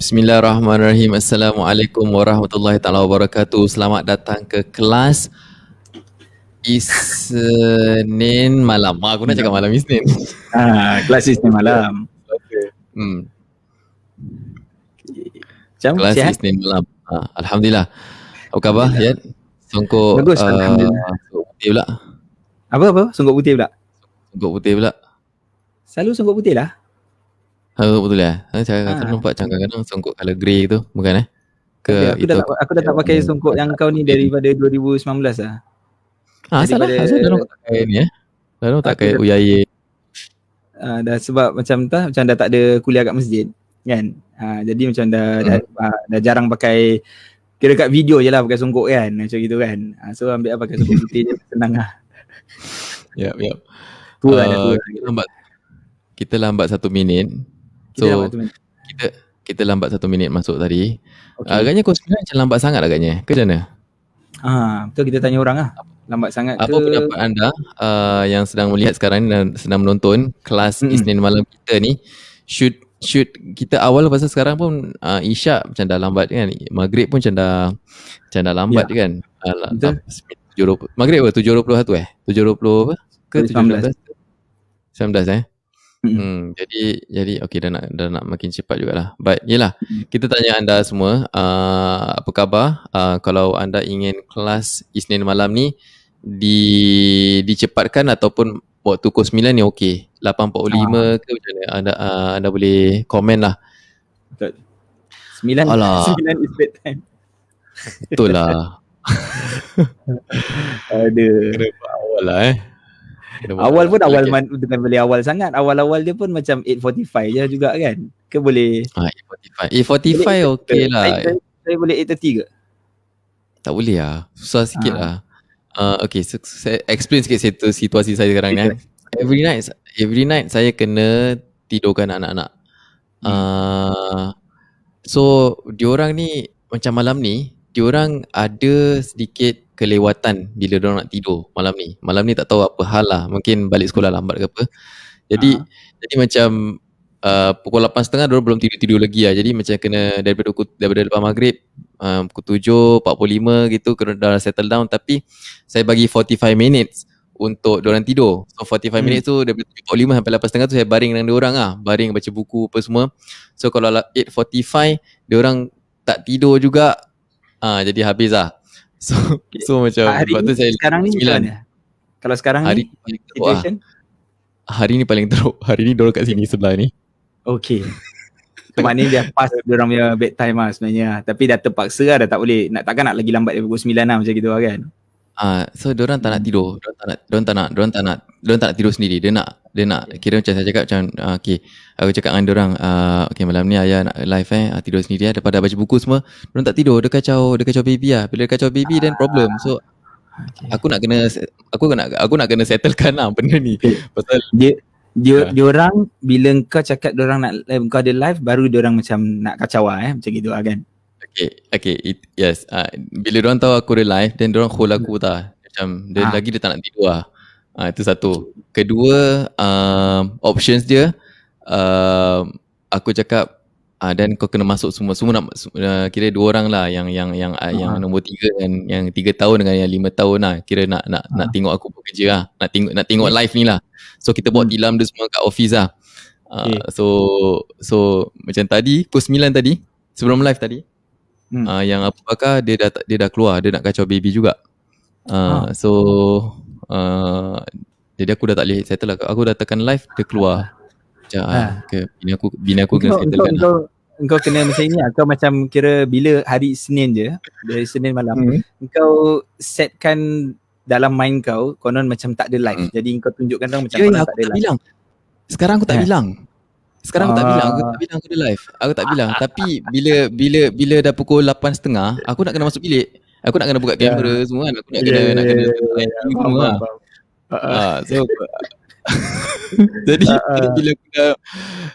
Bismillahirrahmanirrahim. Assalamualaikum warahmatullahi taala wabarakatuh. Selamat datang ke kelas Isnin malam. Ah, aku nak cakap malam Isnin. Ah, kelas Isnin malam. Hmm. Macam Kelas sihat? Isnin malam. Ah, Alhamdulillah. Apa khabar, Yat? Songkok Bagus, ah, Alhamdulillah. songkok putih pula. Apa apa? Songkok putih pula. Songkok putih pula. Selalu songkok putih lah. Ha, betul lah. Ha, saya Ah. ah. nampak macam kadang-kadang songkok colour grey tu, bukan eh? Ke Tapi aku dah tak, aku dah tak pakai songkok yang kau ni daripada 2019 lah. Ah, salah. daripada- Asal dah tak pakai ni eh? Dah tak Aku pakai dah- uyaye. Uh, dah sebab macam tak macam dah tak ada kuliah kat masjid kan. Uh, jadi macam dah Hmm. dah, uh, dah jarang pakai kira kat video je lah pakai songkok kan macam gitu kan. Uh, so ambil lah pakai songkok putih je senang lah. Yap, yap. Tua dah Ah, tua. kita lambat kita lambat satu minit. Kita So ni. kita kita lambat satu minit masuk tadi. Okay. Okay. Agaknya kau sebenarnya macam lambat sangat agaknya. Ke mana? Ah, betul kita tanya orang lah. Lambat sangat Apa ke? pendapat anda uh, yang sedang melihat sekarang ni dan sedang menonton kelas Mm-mm. Isnin malam kita ni should should kita awal pasal sekarang pun uh, Isyak macam dah lambat kan. Maghrib pun macam dah macam dah lambat Ya. kan. Uh, Betul. 7.20 Maghrib apa 7.21 eh? 7.20 apa? Ke 19. 19? 19 eh? Hmm, jadi jadi okey dah nak dah nak makin cepat jugalah. But yalah, Mm. kita tanya anda semua uh, apa khabar? Uh, kalau anda ingin kelas Isnin malam ni di dicepatkan ataupun waktu pukul 9 ni okey. 8.45 ke macam mana? Anda uh, anda boleh komen lah. Betul. Sembilan, Alah. sembilan is bedtime. Betul lah. Ada. Kena awal lah eh. Awal pun awal Okay. man, bukan boleh awal sangat. Awal-awal dia pun macam 8.45 je juga kan. Ke boleh Ah, A45. A45 okey lah. Saya, saya, saya boleh 8.30 ke? Tak boleh lah. Susah sikit Ah. lah. Uh, okay, so, saya explain sikit situ, situasi saya sekarang ni. eh. Every night, every night saya kena tidurkan anak-anak. Uh, so, diorang ni macam malam ni, diorang ada sedikit kelewatan bila diorang nak tidur malam ni. Malam ni tak tahu apa hal lah. Mungkin balik sekolah lambat ke apa. Jadi, Ah. jadi macam uh, pukul 8.30 diorang belum tidur-tidur lagi lah. Jadi macam kena daripada pukul, daripada lepas maghrib uh, pukul 7, 45 gitu kena dah settle down tapi saya bagi 45 minutes untuk diorang tidur. So 45 Hmm. minutes tu daripada 7.45 sampai 8.30 tu saya baring dengan diorang lah. Baring baca buku apa semua. So kalau la- 8.45 diorang tak tidur juga ah jadi habis lah. So so macam Hari lepas tu ni, saya sekarang ni macam mana? Kalau sekarang hari ni ni paling teruk lah. Hari ni paling teruk. Hari ni diorang kat sini sebelah ni. Okay. So, maknanya dia pas diorang punya bedtime lah sebenarnya. Tapi dah terpaksa lah dah tak boleh. Nak, takkan nak lagi lambat daripada pukul 9 lah macam gitu lah kan. Ah, so diorang tak nak tidur. Diorang tak nak diorang tak nak diorang tak nak diorang tak nak tidur sendiri. Dia nak dia nak kira macam saya cakap macam ah, okey, aku cakap dengan diorang ah okey malam ni ayah nak live eh ah, tidur sendiri eh daripada baca buku semua. Diorang tak tidur, dia kacau, dia kacau baby lah. Bila dia kacau baby then problem. So Okay. aku nak kena aku nak aku nak kena settlekan lah benda ni. Pasal Dia dia Ya. diorang bila kau cakap diorang nak live kau ada live baru diorang macam nak kacau lah eh macam gitu lah kan. Okay, okay, it, yes. Uh, bila diorang tahu aku ada live, then diorang hold aku tak. Macam dia Ah. lagi dia tak nak tidur lah. Uh, itu satu. Kedua, um, options dia, um, aku cakap, uh, dan kau kena masuk semua. Semua nak, uh, kira dua orang lah yang yang yang uh, yang Ah. nombor tiga dengan yang tiga tahun dengan yang lima tahun lah. Kira nak nak nak Ah. tengok aku bekerja lah. Nak tengok nak tengok live ni lah. So kita bawa Hmm. tilam dia semua kat office lah. Uh, Okay. So so macam tadi pukul 9 tadi sebelum live tadi Hmm. uh, yang Abu Bakar dia dah dia dah keluar dia nak kacau baby juga uh, Ah. so uh, jadi aku dah tak boleh settle lah aku dah tekan live dia keluar macam. Ah. ke bini aku bini aku kena Engkau, settle engkau, kan engkau, engkau kena macam ni lah. Kau macam kira bila hari Senin je, dari Senin malam, hmm. engkau setkan dalam mind kau, konon macam tak ada live. Hmm. Jadi kau tunjukkan orang macam konon ya, tak ada tak live. bilang sekarang aku tak Eh. bilang sekarang aku tak Ah. bilang aku tak bilang aku ada live aku tak bilang tapi bila bila bila dah pukul 8.30 aku nak kena masuk bilik aku nak kena buka Ya. kamera semua kan aku nak Ya, kena ya, nak kena ya, lighting Faham, semua lah. faham, faham. Ah, ah. So jadi jadi bila aku dah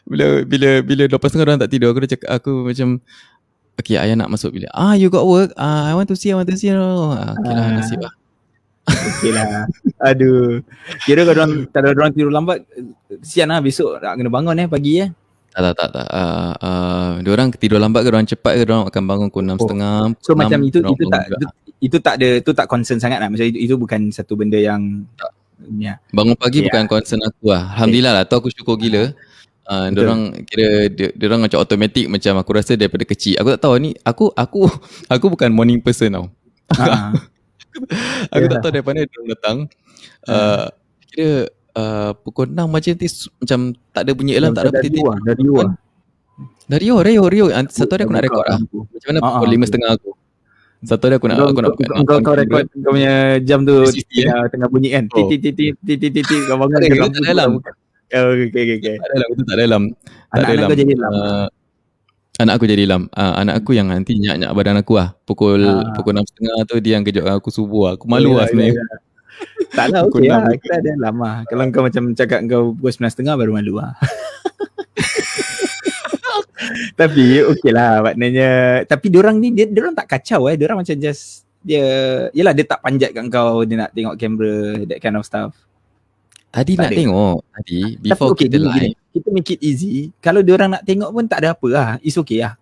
bila bila bila lepas tengah orang tak tidur aku dah cakap aku macam Okay ayah nak masuk bilik Ah you got work Ah I want to see I want to see ah, Okay lah Ah. nasib lah Okey lah. Aduh. Kira kalau orang kalau orang tidur lambat sian lah besok nak kena bangun eh pagi eh. Tak tak tak tak. Uh, uh, diorang tidur lambat ke diorang cepat ke diorang akan bangun pukul enam Oh. setengah. So pukul macam enam, itu itu tak itu, itu tak ada itu tak concern sangat lah. Macam itu, itu bukan satu benda yang ya. Bangun pagi Ya. bukan concern aku lah. Alhamdulillah lah tu aku syukur gila. Uh, diorang kira dia, diorang macam automatic macam aku rasa daripada kecil. Aku tak tahu ni aku aku aku bukan morning person tau. Ha. Aku Yalah. tak tahu daripada diorang datang. Uh, kira uh, pukul 6 macam nanti macam tak ada bunyi alarm, tak ada dari luar, dari luar. Dari Rio, Rio, Rio. Ant- Satu hari aku nak rekod lah. Macam mana Ah, pukul ah, lima okay. setengah aku. Satu hari aku nak Kau, aku nak kau, kau, kau, kau rekod kau punya jam tu 360, tengah, bunyi kan. Oh. Titit titit titit titit kau bangun Tak ada, ke tak lampu ada alarm. Oh, okay, okay, okay. Tak ada alarm, betul tak ada alarm. Tak ada Anak-anak alarm. kau jadi alarm. Uh, anak aku jadi alarm. Uh, anak aku yang nanti nyak-nyak badan aku lah. Pukul Ah. pukul 6 setengah tu dia yang kejutkan aku subuh lah. Aku malu Ya, lah ya, sebenarnya. ya. Tak lah, okey lah. Kita ada alarm lah. Kalau kau macam cakap kau pukul 9.30 baru malu lah. tapi okey lah maknanya. Tapi diorang ni, dia, diorang tak kacau eh. Diorang macam just, dia, yelah dia tak panjat kat kau, dia nak tengok kamera, that kind of stuff. Tadi Tak nak ada. tengok. Tadi Tapi before okey, kita gini, live. gini. Kita make it easy. Kalau diorang nak tengok pun tak ada apa lah. It's okay lah.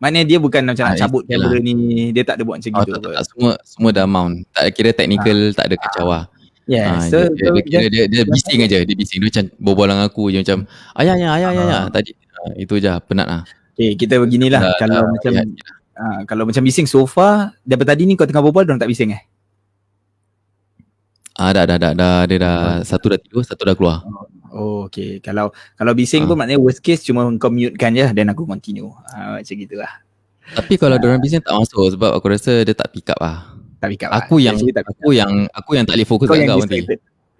Maknanya dia bukan macam Ah, nak cabut it's okay kamera ni, dia tak ada buat macam Oh, gitu. tak, tak, tak, semua semua dah mount. Tak kira technical, tak ada kacau lah. Yeah, Ah, so, dia, dia, so dia, just, dia, dia bising aja, dia bising. Dia macam berbual dengan aku je macam ayah ayah ayah ayah, ayah. tadi. Ah, itu je penat lah. okay, kita beginilah. Dah- kalau dah macam lihat. Ah, kalau macam bising so far daripada tadi ni kau tengah berbual dia tak bising eh? Ah dah dah dah, dah dia dah satu dah tidur, satu dah keluar. Oh okay. Kalau kalau bising Ah. pun maknanya worst case cuma kau mute kan je dan aku continue. Ah, macam gitulah. Tapi kalau dia orang bising tak masuk sebab aku rasa dia tak pick up lah. Tak pick up Aku lah. yang Actually tak pick up. aku yang aku yang tak boleh fokus kau kat yang kau nanti.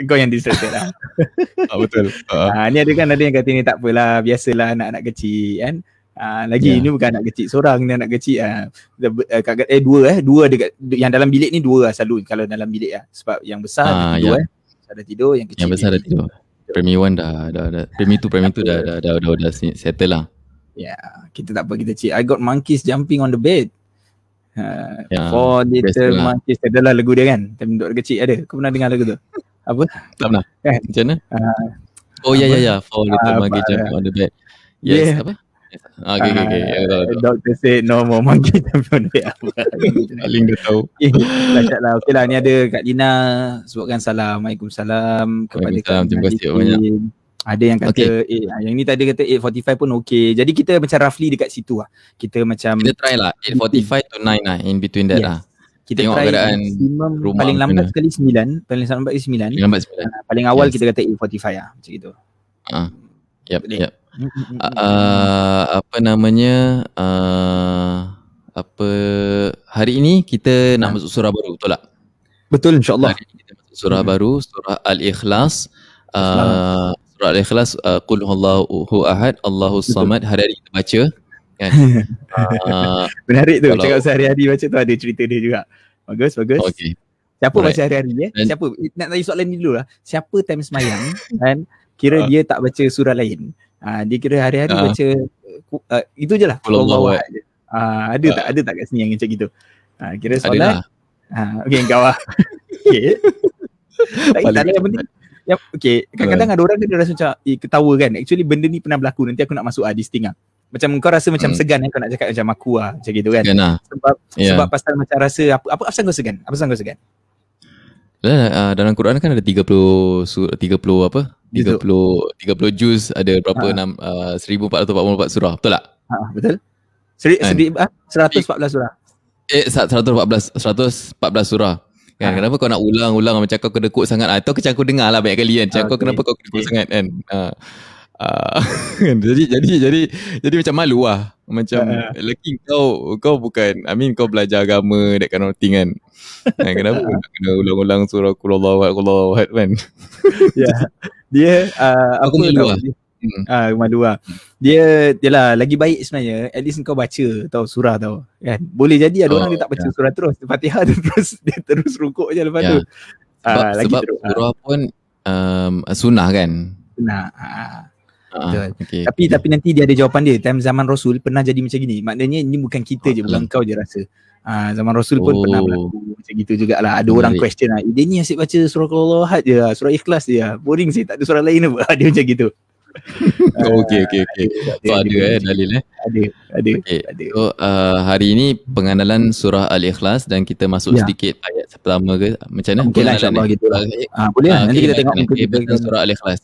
Kau yang distracted lah. Ah, betul. Ah. Ah, ni ada kan ada yang kata ni tak apalah, biasalah anak-anak kecil kan. Ah, lagi Ya. ni bukan anak kecil seorang ni anak kecil ah. Dia- eh, eh dua eh, dua dekat yang dalam bilik ni dua lah selalu kalau dalam bilik ah. Sebab yang besar Ah, dah tidur ya. eh. Ada tidur, yang kecil Yang besar dia dah tidur. Premi 1 dah dah dah Premi 2 Premi 2 dah dah dah dah, dah, settle lah. Ya, kita tak apa kita cik. I got monkeys jumping on the bed. Uh, Ya, four little biasalah. monkeys. Adalah lagu dia kan. Time duduk kecil ada. Kau pernah dengar lagu tu? Apa? Tak pernah. Kan? Macam mana? Ah, Oh ya ya ya, for little Ah, monkey apa- jumping on the bed. Yes, Yeah. apa? Ah, okay, okay, okay. Ya, tahu, Uh, tahu. doctor said no more monkey jumping on the bed. Apa? Paling dah tahu. Eh, Dahsyat lah. Okey lah. Ni ada Kak Dina. Sebutkan salam. Waalaikumsalam. Kepada Waalaikumsalam. Terima kasih banyak. Ada yang kata, eh, yang ni tadi kata 8.45 pun okey. Jadi kita macam roughly dekat situ lah. Kita macam, Kita try lah 8.45 to 9 lah In between that Yes. lah kita tengok try keadaan rumah paling lambat mana. sekali 9. Paling lambat sekali 9. Paling lambat 9 Uh, paling awal Yes. kita kata 8.45 lah macam itu. Ah, Yep, Boleh. yep. Uh, apa namanya uh, apa hari ini kita nak Ah. masuk surah baru betul tak? Betul insyaAllah. Hari ini kita masuk surah Hmm. baru surah Al-Ikhlas. Uh, surah Al-Ikhlas uh, qul huwallahu ahad Allahu Betul. samad hari hari kita baca kan. uh, Menarik tu. Kalau- Cakap sehari-hari baca tu ada cerita dia juga. Bagus, bagus. okay. Siapa Alright. baca hari-hari eh? Dan- Siapa? Nak tanya soalan ni dulu lah. Siapa time semayang kan kira Ah. dia tak baca surah lain. Ah dia kira hari-hari Ah. baca uh, itu je lah. Qul Allahu Qul Allahu ahad je. Ah ada tak ada tak kat sini yang macam gitu. Ah kira solat. lah. Ah okey kau lah. okey. tak, tak ada yang penting. Ya, okay. Kadang-kadang ada orang dia rasa macam eh, ketawa kan. Actually benda ni pernah berlaku. Nanti aku nak masuk ah, this thing ah. Macam kau rasa macam Hmm. segan kan kau nak cakap macam aku lah. Macam gitu kan. Kan lah. Sebab Ya. sebab pasal macam rasa apa apa pasal kau segan? Apa pasal kau segan? Dalam, uh, dalam Quran kan ada 30 sur, 30 apa? 30 30 juz ada berapa Ha. enam uh, 1444 surah. Betul tak? Ha, betul? Seri, Kan? seri, ah, 114 surah. Eh 114 114 surah. Kan Ha. kenapa kau nak ulang-ulang macam kau kedekut sangat ah? Itu macam aku dengar lah banyak kali kan. Macam Ah, kau okay. kenapa kau kedekut Okay. sangat kan? Uh, uh, jadi jadi jadi jadi macam malu lah. Macam Ah, lelaki kau kau bukan I mean kau belajar agama that kind of thing kan. kan kenapa kau nak kena ulang-ulang surah qul Allahu ahad qul Allahu ahad kan? Ya. Dia uh, Aku malu lah. Hmm. Ah, malu lah. Dia yalah lagi baik sebenarnya at least kau baca tau surah tau kan. Boleh jadi ada Oh, orang dia tak baca surah terus. Fatihah dia terus dia terus rukuk je lepas Ya. tu. Sebab, Ah, lagi sebab teruk. Ah, surah pun um, sunnah kan. Nah, ah. Ah, Betul. okay. Tapi tapi nanti dia ada jawapan dia. Time zaman Rasul pernah jadi macam gini. Maknanya ini bukan kita je, Ah, bukan kau je rasa. Ah, zaman Rasul pun Oh. pernah berlaku macam gitu jugalah. Ada orang question lah, "Eh, dia ni asyik baca surah Al-Ahad je, lah, surah Ikhlas je. lah. Boring sih, tak ada surah lain apa." Dia macam gitu. Oh, okay, okay, okay. So ada eh dalil eh. Ada, ada, Okay. ada. So uh, hari ini pengenalan surah Al-Ikhlas dan kita masuk Ya. sedikit ayat pertama ke macam mana? Mungkin lah, insyaAllah gitu lah. Ah, Ah, boleh lah. ah, Nanti okay, kita tengok Okay, kita. betul surah Al-Ikhlas.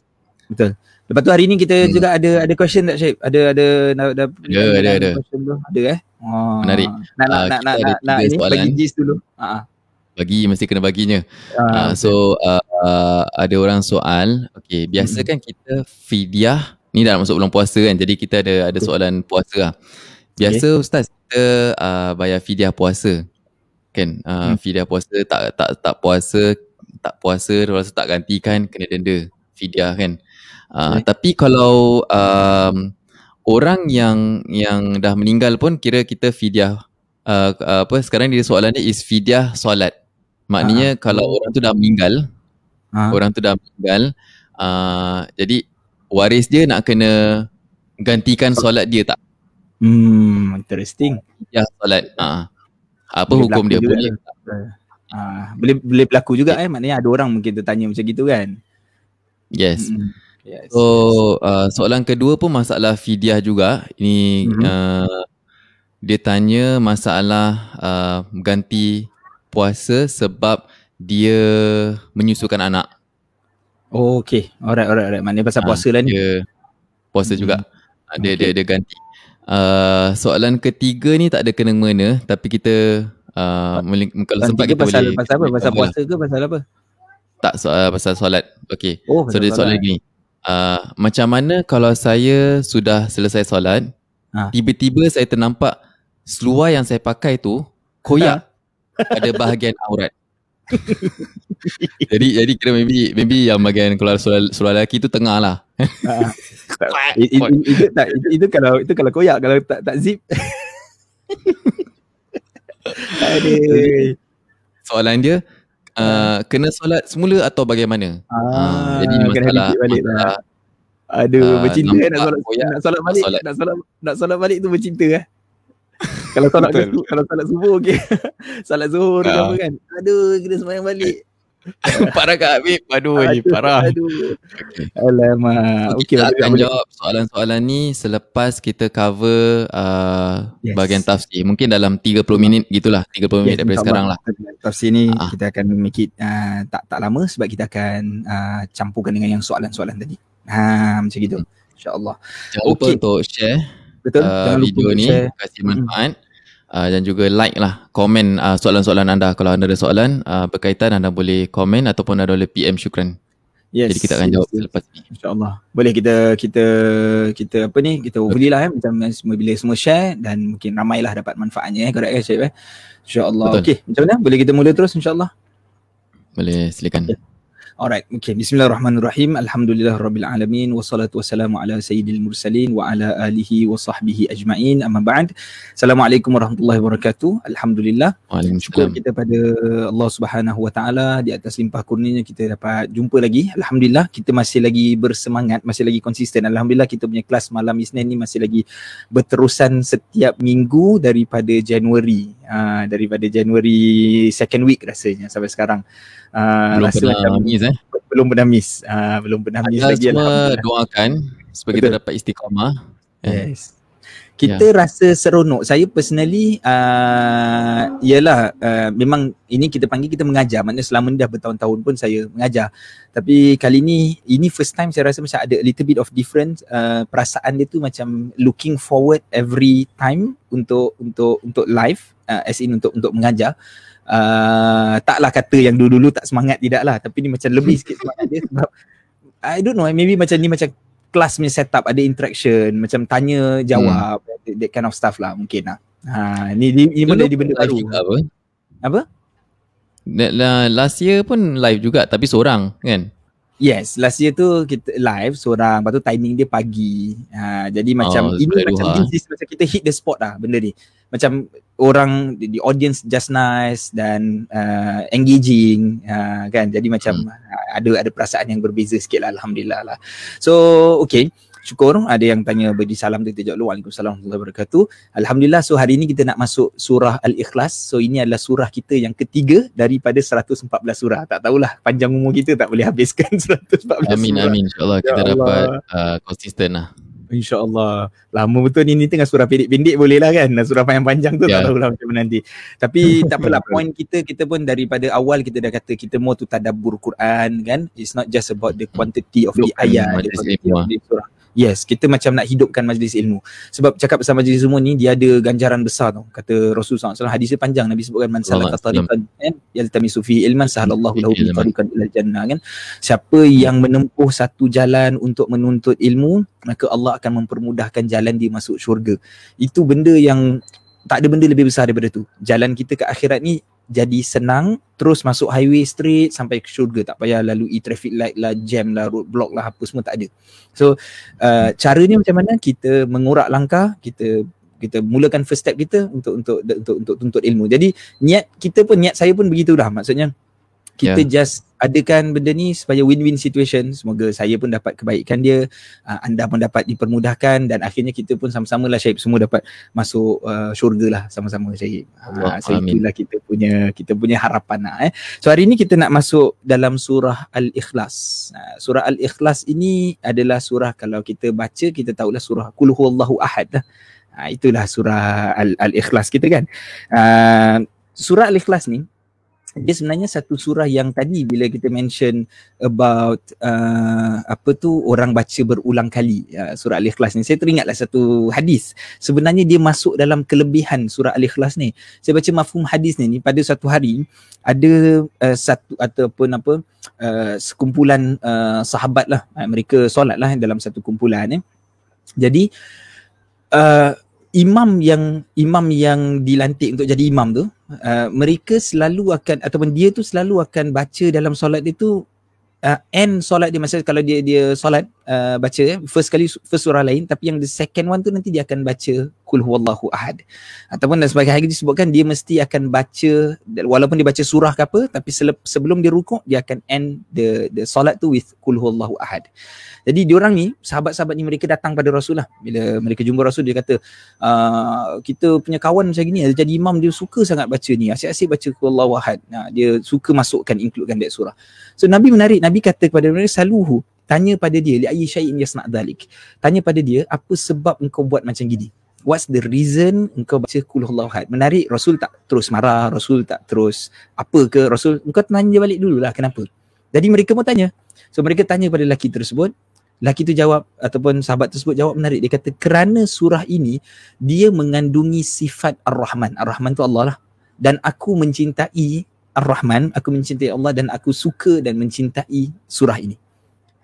Betul. Lepas tu hari ni kita Hmm. juga ada ada question tak Syed? Ada ada ada ada, Ada, ada, ada. Question tu. Ada eh? Oh. Menarik. Nak nak Ah, nak kita nak ada nak, nak ini soalan. bagi gist dulu. Ha Bagi mesti kena baginya. ah. Uh, so uh, uh, ada orang soal, okay, biasa kan kita fidyah ni dah masuk bulan puasa kan. Jadi kita ada ada soalan puasa lah. Biasa ustaz kita uh, bayar fidyah puasa. Kan? Uh, Hmm. fidyah puasa tak tak tak puasa tak puasa tu tak gantikan kena denda fidyah kan. Uh, Okay. tapi kalau um, orang yang yang dah meninggal pun kira kita fidyah uh, uh, apa sekarang dia soalan dia is fidyah solat. Maknanya kalau orang tu dah meninggal, Ah. orang tu dah meninggal, uh, jadi waris dia nak kena gantikan solat dia tak? Hmm, interesting. Ya solat. Uh. Apa Boleh hukum dia? Boleh. Ah, boleh boleh berlaku juga eh maknanya ada orang mungkin tertanya macam gitu kan. Yes. Mm-mm. Yes. So uh, soalan kedua pun masalah fidyah juga. Ini Mhm. uh, dia tanya masalah uh, ganti puasa sebab dia menyusukan anak. Oh, okay. Alright, alright, alright. Maknanya pasal Ah, puasa lah ni. Dia puasa Hmm. juga. Ah, Dia, dia Okay. dia ganti. Uh, soalan ketiga ni tak ada kena mengena tapi kita uh, meling- kalau sempat kita pasal boleh pasal apa? Pasal lah. puasa ke pasal apa? Tak soal pasal solat. Okay. Oh, So dia soalan gini. Uh, macam mana kalau saya sudah selesai solat, Ah. tiba-tiba saya ternampak seluar yang saya pakai tu koyak pada bahagian aurat. jadi jadi kira maybe maybe yang bahagian keluar seluar, seluar lelaki tu tengah lah. Ah. I- i- i- itu tak itu, itu kalau itu kalau koyak kalau tak tak zip. Aduh. Soalan dia uh, kena solat semula atau bagaimana? Ah, jadi kena masalah, balik lah. masalah Aduh, Ah, bercinta nak solat, koyak, nak solat balik, solat. nak solat nak solat balik tu bercinta eh. kalau solat kalau solat subuh okey. solat zuhur Ah. apa kan. Aduh, kena sembahyang balik. parah Kak Habib. Aduh, ni parah. Aduh. Okay. Alamak. So, Okey, kita akan boleh. jawab soalan-soalan ni selepas kita cover uh, Yes. bahagian tafsir. Mungkin dalam 30 minit gitulah. 30 minit daripada sekarang lah. Tafsir ni Ah. kita akan make it uh, tak tak lama sebab kita akan uh, campurkan dengan yang soalan-soalan tadi. Ha macam gitu. InsyaAllah. Jangan lupa Okey. untuk share Betul? uh, Jangan lupa video ni, share. kasih manfaat. Uh, dan juga like lah, komen uh, soalan-soalan anda. Kalau anda ada soalan uh, berkaitan, anda boleh komen ataupun anda boleh PM Syukran. Yes. Jadi kita akan jawab yes. selepas ni. InsyaAllah. Boleh kita kita kita apa ni kita overlay lah eh macam semua bila semua share dan mungkin ramailah dapat manfaatnya eh correct eh Syed eh. InsyaAllah. Okey, macam mana? Boleh kita mula terus insyaAllah. Boleh silakan. Alright, okay. Bismillahirrahmanirrahim. Alhamdulillah Rabbil Alamin. Wassalatu wassalamu ala sayyidil mursalin wa ala alihi wa sahbihi ajma'in. Amma ba'd. Assalamualaikum warahmatullahi wabarakatuh. Alhamdulillah. Syukur kita pada Allah Subhanahu Wa Taala di atas limpah kurnianya kita dapat jumpa lagi. Alhamdulillah kita masih lagi bersemangat, masih lagi konsisten. Alhamdulillah kita punya kelas malam Isnin ni masih lagi berterusan setiap minggu daripada Januari. Uh, daripada Januari second week rasanya sampai sekarang. Uh, Belum rasa pernah macam miss eh. belum pernah miss. Uh, belum pernah miss lagi semua doakan supaya kita dapat istiqamah. Eh, Yes. Kita rasa seronok. Saya personally uh, ialah uh, memang ini kita panggil kita mengajar. Maknanya selama ni dah bertahun-tahun pun saya mengajar. Tapi kali ni ini first time saya rasa macam ada a little bit of difference uh, perasaan dia tu macam looking forward every time untuk untuk untuk live uh, as in untuk untuk mengajar. Uh, taklah kata yang dulu-dulu tak semangat tidak lah tapi ni macam lebih sikit semangat dia sebab I don't know maybe macam ni macam kelas punya setup ada interaction macam tanya jawab hmm. that, that kind of stuff lah mungkin lah. Ha ni ni, ni benda di benda baru. apa? Apa? La- la- Last year pun live juga tapi seorang kan? Yes, last year tu kita live seorang, lepas tu timing dia pagi. Ha, jadi macam Oh, ini macam this, this, macam kita hit the spot lah benda ni. Macam orang the, the audience just nice dan uh, engaging uh, kan. Jadi macam Hmm. hmm. ada ada perasaan yang berbeza sikit lah alhamdulillah lah. So okay, syukur ada yang tanya beri salam kita jawab dulu Waalaikumsalam warahmatullahi wabarakatuh. Alhamdulillah so hari ini kita nak masuk surah Al-Ikhlas. So ini adalah surah kita yang ketiga daripada 114 surah. Tak tahulah panjang umur kita tak boleh habiskan 114 amin, surah. Amin amin insyaallah kita Ya dapat uh, konsisten lah. InsyaAllah Lama betul ni Ni tengah surah pendek-pendek boleh lah kan Surah panjang-panjang tu Ya. Tak tahulah macam mana nanti Tapi tak apalah Point kita Kita pun daripada awal Kita dah kata Kita more tu tadabbur Quran kan It's not just about the quantity of the ayat The quantity of the surah Yes, kita macam nak hidupkan majlis ilmu. Sebab cakap pasal majlis ilmu ni dia ada ganjaran besar tau. Kata Rasulullah SAW hadis dia panjang Nabi sebutkan man salaka tariqan kan yaltamisu fihi ilman sahalallahu lahu Ilman. tariqan ila jannah kan. Siapa yang menempuh satu jalan untuk menuntut ilmu, maka Allah akan mempermudahkan jalan dia masuk syurga. Itu benda yang tak ada benda lebih besar daripada tu. Jalan kita ke akhirat ni jadi senang terus masuk highway straight sampai ke syurga. Tak payah lalui traffic light lah jam lah road block lah apa semua tak ada. So uh, caranya macam mana? Kita mengurak langkah kita kita mulakan first step kita untuk untuk untuk untuk tuntut ilmu. Jadi niat kita pun niat saya pun begitu dah maksudnya kita yeah. just adakan benda ni supaya win-win situation. Semoga saya pun dapat kebaikan dia uh, anda pun dapat dipermudahkan dan akhirnya kita pun sama-sama lah Syahib semua dapat masuk uh, syurga lah sama-sama Syahib Allah, uh, so amin. itulah kita punya kita punya harapan lah eh. So hari ni kita nak masuk dalam surah Al-Ikhlas. Uh, surah Al-Ikhlas ini adalah surah kalau kita baca kita tahulah surah Qul huwallahu ahad lah. Uh, itulah surah Al- Al-Ikhlas kita kan. Uh, surah Al-Ikhlas ni dia sebenarnya satu surah yang tadi bila kita mention about uh, apa tu orang baca berulang kali. Uh, surah Al-Ikhlas ni. Saya teringatlah satu hadis. Sebenarnya dia masuk dalam kelebihan surah Al-Ikhlas ni. Saya baca mafhum hadis ni, ni pada satu hari ada uh, satu ataupun apa uh, sekumpulan uh, sahabat lah. Uh, mereka solat lah dalam satu kumpulan eh. jadi uh, imam yang imam yang dilantik untuk jadi imam tu uh, mereka selalu akan ataupun dia tu selalu akan baca dalam solat dia tu uh, end solat dia masa kalau dia dia solat uh, baca eh, first kali first surah lain tapi yang the second one tu nanti dia akan baca kul huwallahu ahad. Ataupun dan sebagai hari disebutkan dia mesti akan baca walaupun dia baca surah ke apa tapi sele- sebelum dia rukuk dia akan end the the solat tu with kul huwallahu ahad. Jadi diorang ni sahabat-sahabat ni mereka datang pada Rasul lah. Bila mereka jumpa Rasul dia kata uh, kita punya kawan macam dia jadi imam dia suka sangat baca ni. Asyik-asyik baca kul huwallahu ahad. Nah, dia suka masukkan includekan that surah. So Nabi menarik. Nabi kata kepada mereka saluhu. Tanya pada dia li ayyi syai'in yasna' dhalik? Tanya pada dia apa sebab engkau buat macam gini? What's the reason engkau baca kul huwallahu ahad? Menarik Rasul tak terus marah Rasul tak terus apa ke Rasul engkau tanya balik dululah kenapa. Jadi mereka pun tanya. So mereka tanya pada lelaki tersebut. Lelaki tu jawab ataupun sahabat tersebut jawab menarik. Dia kata kerana surah ini dia mengandungi sifat Ar-Rahman. Ar-Rahman tu Allah lah dan aku mencintai Ar-Rahman aku mencintai Allah dan aku suka dan mencintai surah ini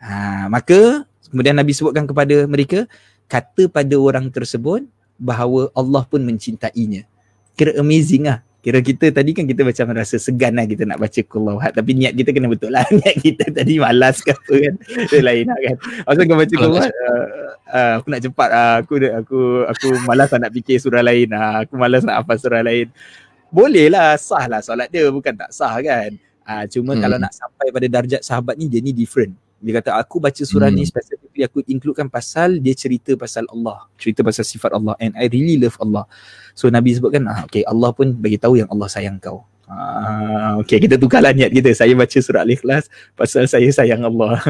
Ha, maka kemudian Nabi sebutkan kepada mereka kata pada orang tersebut bahawa Allah pun mencintainya. Kira amazing lah. Kira kita tadi kan kita macam rasa segan lah kita nak baca Qul Ahad tapi niat kita kena betul lah. Niat kita tadi malas ke apa kan. Lain lah kan. Masa kau baca Qul Ahad, uh, uh, aku nak cepat uh, aku aku aku malas lah nak fikir surah lain. Uh, aku malas nak hafal surah lain. Boleh lah sah lah solat dia bukan tak sah kan. Uh, cuma hmm. kalau nak sampai pada darjat sahabat ni dia ni different. Dia kata aku baca surah hmm. ni specifically aku includekan pasal dia cerita pasal Allah, cerita pasal sifat Allah and I really love Allah. So Nabi sebutkan ah okay Allah pun bagi tahu yang Allah sayang kau. Ah okay kita tukarlah niat kita. Saya baca surah Al-Ikhlas pasal saya sayang Allah.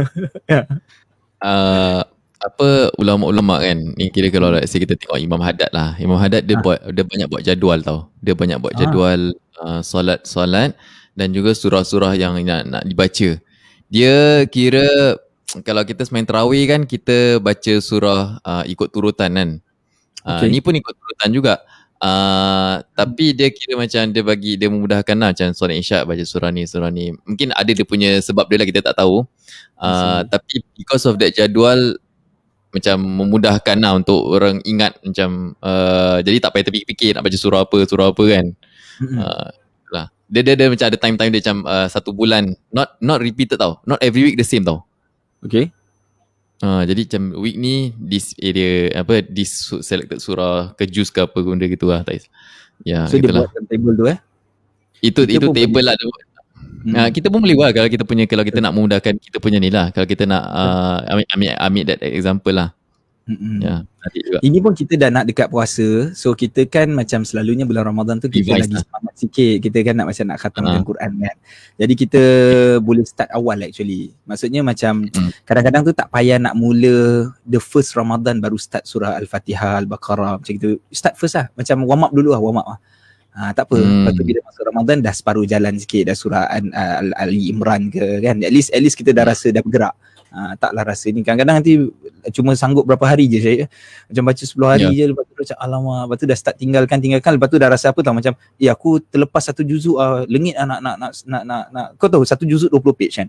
uh, apa ulama-ulama kan ni kira kalau let's say kita tengok Imam Haddad lah. Imam Haddad dia ha. buat dia banyak buat jadual tau. Dia banyak buat jadual ha. uh, solat-solat dan juga surah-surah yang nak nak dibaca. Dia kira kalau kita semain tarawih kan kita baca surah uh, ikut turutan kan. Uh, okay. ni pun ikut turutan juga. Uh, tapi dia kira macam dia bagi dia memudahkan lah macam solat isyak baca surah ni surah ni. Mungkin ada dia punya sebab dia lah kita tak tahu. Uh, tapi because of that jadual macam memudahkan lah untuk orang ingat macam uh, jadi tak payah terfikir-fikir nak baca surah apa surah apa kan. Uh, lah dia, dia dia macam ada time-time dia macam uh, satu bulan. Not not repeated tau. Not every week the same tau. Okay. Ha, jadi macam week ni this area apa this selected surah ke juz ke apa benda gitu lah tak Ya so dia buat table tu eh? Itu kita itu table lah hmm. ha, kita pun boleh buat kalau kita punya kalau kita nak memudahkan kita punya ni lah kalau kita nak uh, ambil, ambil ambil that example lah Mm-mm. Ya, Ini pun kita dah nak dekat puasa. So kita kan macam selalunya bulan Ramadan tu kita Device lagi lah. semangat sikit. Kita kan nak macam nak khatamkan uh. Quran kan. Jadi kita boleh start awal actually. Maksudnya macam mm. kadang-kadang tu tak payah nak mula the first Ramadan baru start surah Al-Fatihah, Al-Baqarah macam gitu. Start first lah. Macam warm up dulu lah, warm up lah. Ha, tak apa. Hmm. Lepas tu bila masuk Ramadan dah separuh jalan sikit dah surah Al-Ali Imran ke kan. At least at least kita dah rasa dah bergerak. Ha, taklah rasa ni kadang-kadang nanti cuma sanggup berapa hari je saya macam baca 10 hari yeah. je lepas tu macam alamak lepas tu dah start tinggalkan tinggalkan lepas tu dah rasa apa tau macam eh aku terlepas satu juzuk uh, lengit lah nak, nak, nak, nak, nak, nak, kau tahu satu juzuk 20 page kan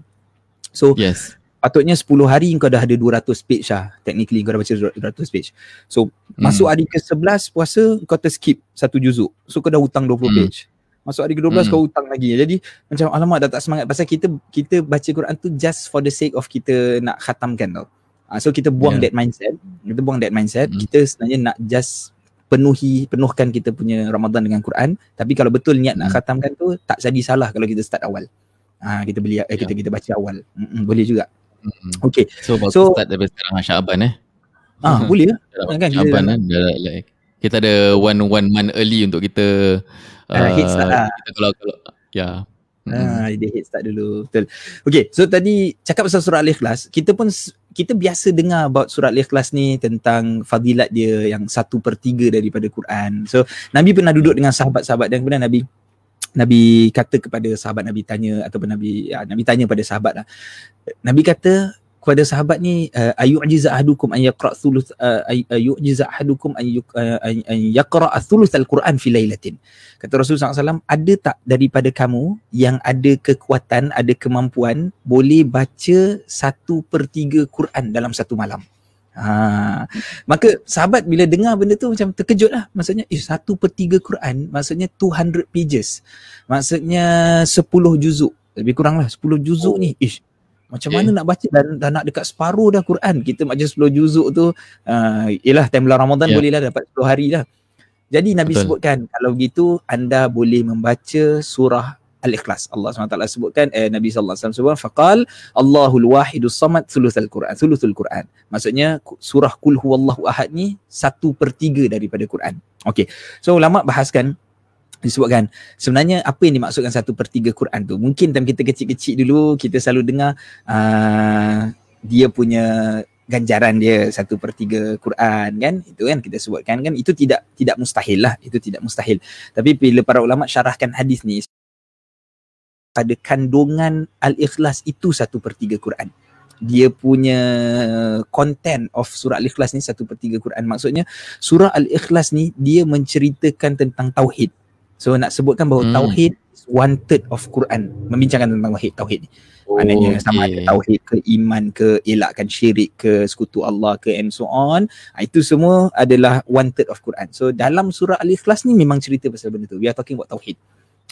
so yes. Patutnya 10 hari kau dah ada 200 page lah technically kau dah baca 200 page so hmm. masuk hari ke 11 puasa kau terskip satu juzuk so kau dah hutang 20 hmm. page Masuk hari ke-12 hmm. kau hutang lagi. Jadi macam alamak dah tak semangat pasal kita kita baca Quran tu just for the sake of kita nak khatamkan tau. Uh, so kita buang yeah. that mindset. Kita buang that mindset. Hmm. Kita sebenarnya nak just penuhi penuhkan kita punya Ramadan dengan Quran. Tapi kalau betul niat hmm. nak khatamkan tu tak jadi salah kalau kita start awal. Ah uh, kita beli eh, yeah. kita kita baca awal. Mm-mm, boleh juga. Hmm. Okay. So, so start dari sekarang Syaban eh. Ah, boleh lah. Kan, Syaban kan. Kita ada one one month early untuk kita uh, head start lah. Kita kalau kalau ya. Ah, dia head start dulu. Betul. Okay, so tadi cakap pasal surah Al-Ikhlas, kita pun kita biasa dengar about surah Al-Ikhlas ni tentang fadilat dia yang satu per tiga daripada Quran. So, Nabi pernah duduk dengan sahabat-sahabat dan kemudian Nabi Nabi kata kepada sahabat Nabi tanya ataupun Nabi ya, Nabi tanya pada sahabat lah. Nabi kata kepada sahabat ni uh, ayu'jiza ahadukum an yaqra thuluth uh, ayu'jiza ahadukum an uh, an yaqra thuluth al-Quran fi lailatin. Kata Rasulullah SAW, ada tak daripada kamu yang ada kekuatan, ada kemampuan boleh baca satu per tiga Quran dalam satu malam? Ha. Maka sahabat bila dengar benda tu macam terkejut lah. Maksudnya, eh satu per tiga Quran, maksudnya 200 pages. Maksudnya 10 juzuk. Lebih kurang lah 10 juzuk oh. ni. Ish, macam okay. mana nak baca dan dah nak dekat separuh dah Quran. Kita macam 10 juzuk tu. Uh, yelah time bulan Ramadan yeah. boleh lah dapat 10 hari lah. Jadi Nabi Betul. sebutkan kalau begitu anda boleh membaca surah Al-Ikhlas. Allah SWT sebutkan eh, Nabi SAW sebut faqal Allahul wahidus samad thuluthul Quran. Thuluthul Quran. Maksudnya surah kul huwallahu ahad ni satu per tiga daripada Quran. Okay. So ulama bahaskan disebutkan sebenarnya apa yang dimaksudkan satu per tiga Quran tu mungkin time kita kecil-kecil dulu kita selalu dengar uh, dia punya ganjaran dia satu per tiga Quran kan itu kan kita sebutkan kan itu tidak tidak mustahil lah itu tidak mustahil tapi bila para ulama syarahkan hadis ni pada kandungan al-ikhlas itu satu per tiga Quran dia punya content of surah al-ikhlas ni satu per tiga Quran maksudnya surah al-ikhlas ni dia menceritakan tentang tauhid So nak sebutkan bahawa hmm. tauhid is one third of Quran membincangkan tentang tauhid tauhid ni. Oh, Maknanya okay. sama ada tauhid ke iman ke elakkan syirik ke sekutu Allah ke and so on. Ah, itu semua adalah one third of Quran. So dalam surah Al-Ikhlas ni memang cerita pasal benda tu. We are talking about tauhid.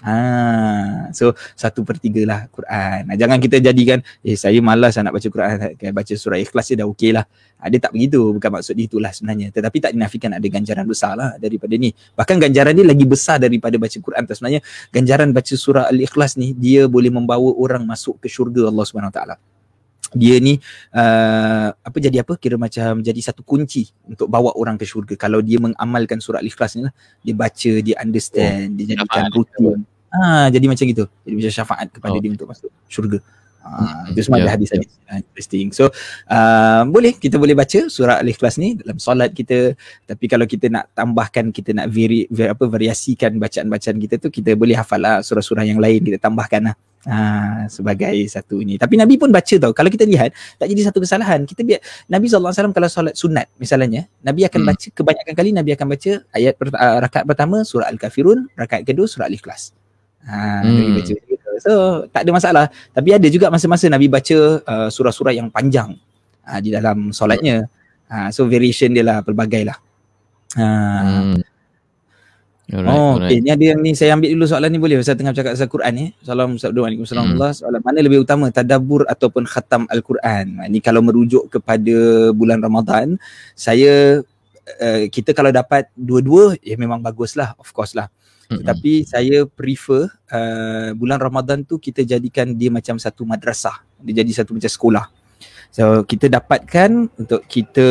Ha, so satu per tiga lah Quran. Nah, jangan kita jadikan, eh saya malas nak baca Quran, baca surah ikhlas je dah okey lah. Ha, dia tak begitu, bukan maksud dia itulah sebenarnya. Tetapi tak dinafikan ada ganjaran besar lah daripada ni. Bahkan ganjaran ni lagi besar daripada baca Quran. Tak sebenarnya ganjaran baca surah Al-Ikhlas ni, dia boleh membawa orang masuk ke syurga Allah Subhanahu Taala dia ni uh, apa jadi apa kira macam jadi satu kunci untuk bawa orang ke syurga kalau dia mengamalkan surah al-ikhlas ni lah dia baca dia understand oh, dia jadikan rutin ah jadi macam gitu jadi macam syafaat kepada oh. dia untuk masuk syurga Ah, itu semua yeah, ada hadis-hadis yeah. interesting. So uh, boleh kita boleh baca surah Al-Ikhlas ni dalam solat kita. Tapi kalau kita nak tambahkan kita nak vari, vari apa variasikan bacaan-bacaan kita tu kita boleh hafal lah surah-surah yang lain kita tambahkan lah. Ha, sebagai satu ini. Tapi Nabi pun baca tau. Kalau kita lihat, tak jadi satu kesalahan. Kita biar Nabi SAW kalau solat sunat misalnya, Nabi akan hmm. baca, kebanyakan kali Nabi akan baca ayat uh, rakaat pertama surah Al-Kafirun, rakaat kedua surah Al-Ikhlas. Ha, hmm. Baca. So, tak ada masalah. Tapi ada juga masa-masa Nabi baca uh, surah-surah yang panjang uh, di dalam solatnya. Ha, so, variation dia lah, pelbagai lah. Ha, hmm. Alright, oh, alright. okay. Ni ada yang ni saya ambil dulu soalan ni boleh Saya tengah cakap pasal Quran ni. Assalamualaikum warahmatullahi hmm. wabarakatuh. Mana lebih utama tadabbur ataupun khatam al-Quran? Ini kalau merujuk kepada bulan Ramadan, saya uh, kita kalau dapat dua-dua ya memang baguslah, of course lah. Tetapi saya prefer uh, bulan Ramadan tu kita jadikan dia macam satu madrasah. Dia jadi satu macam sekolah. So kita dapatkan untuk kita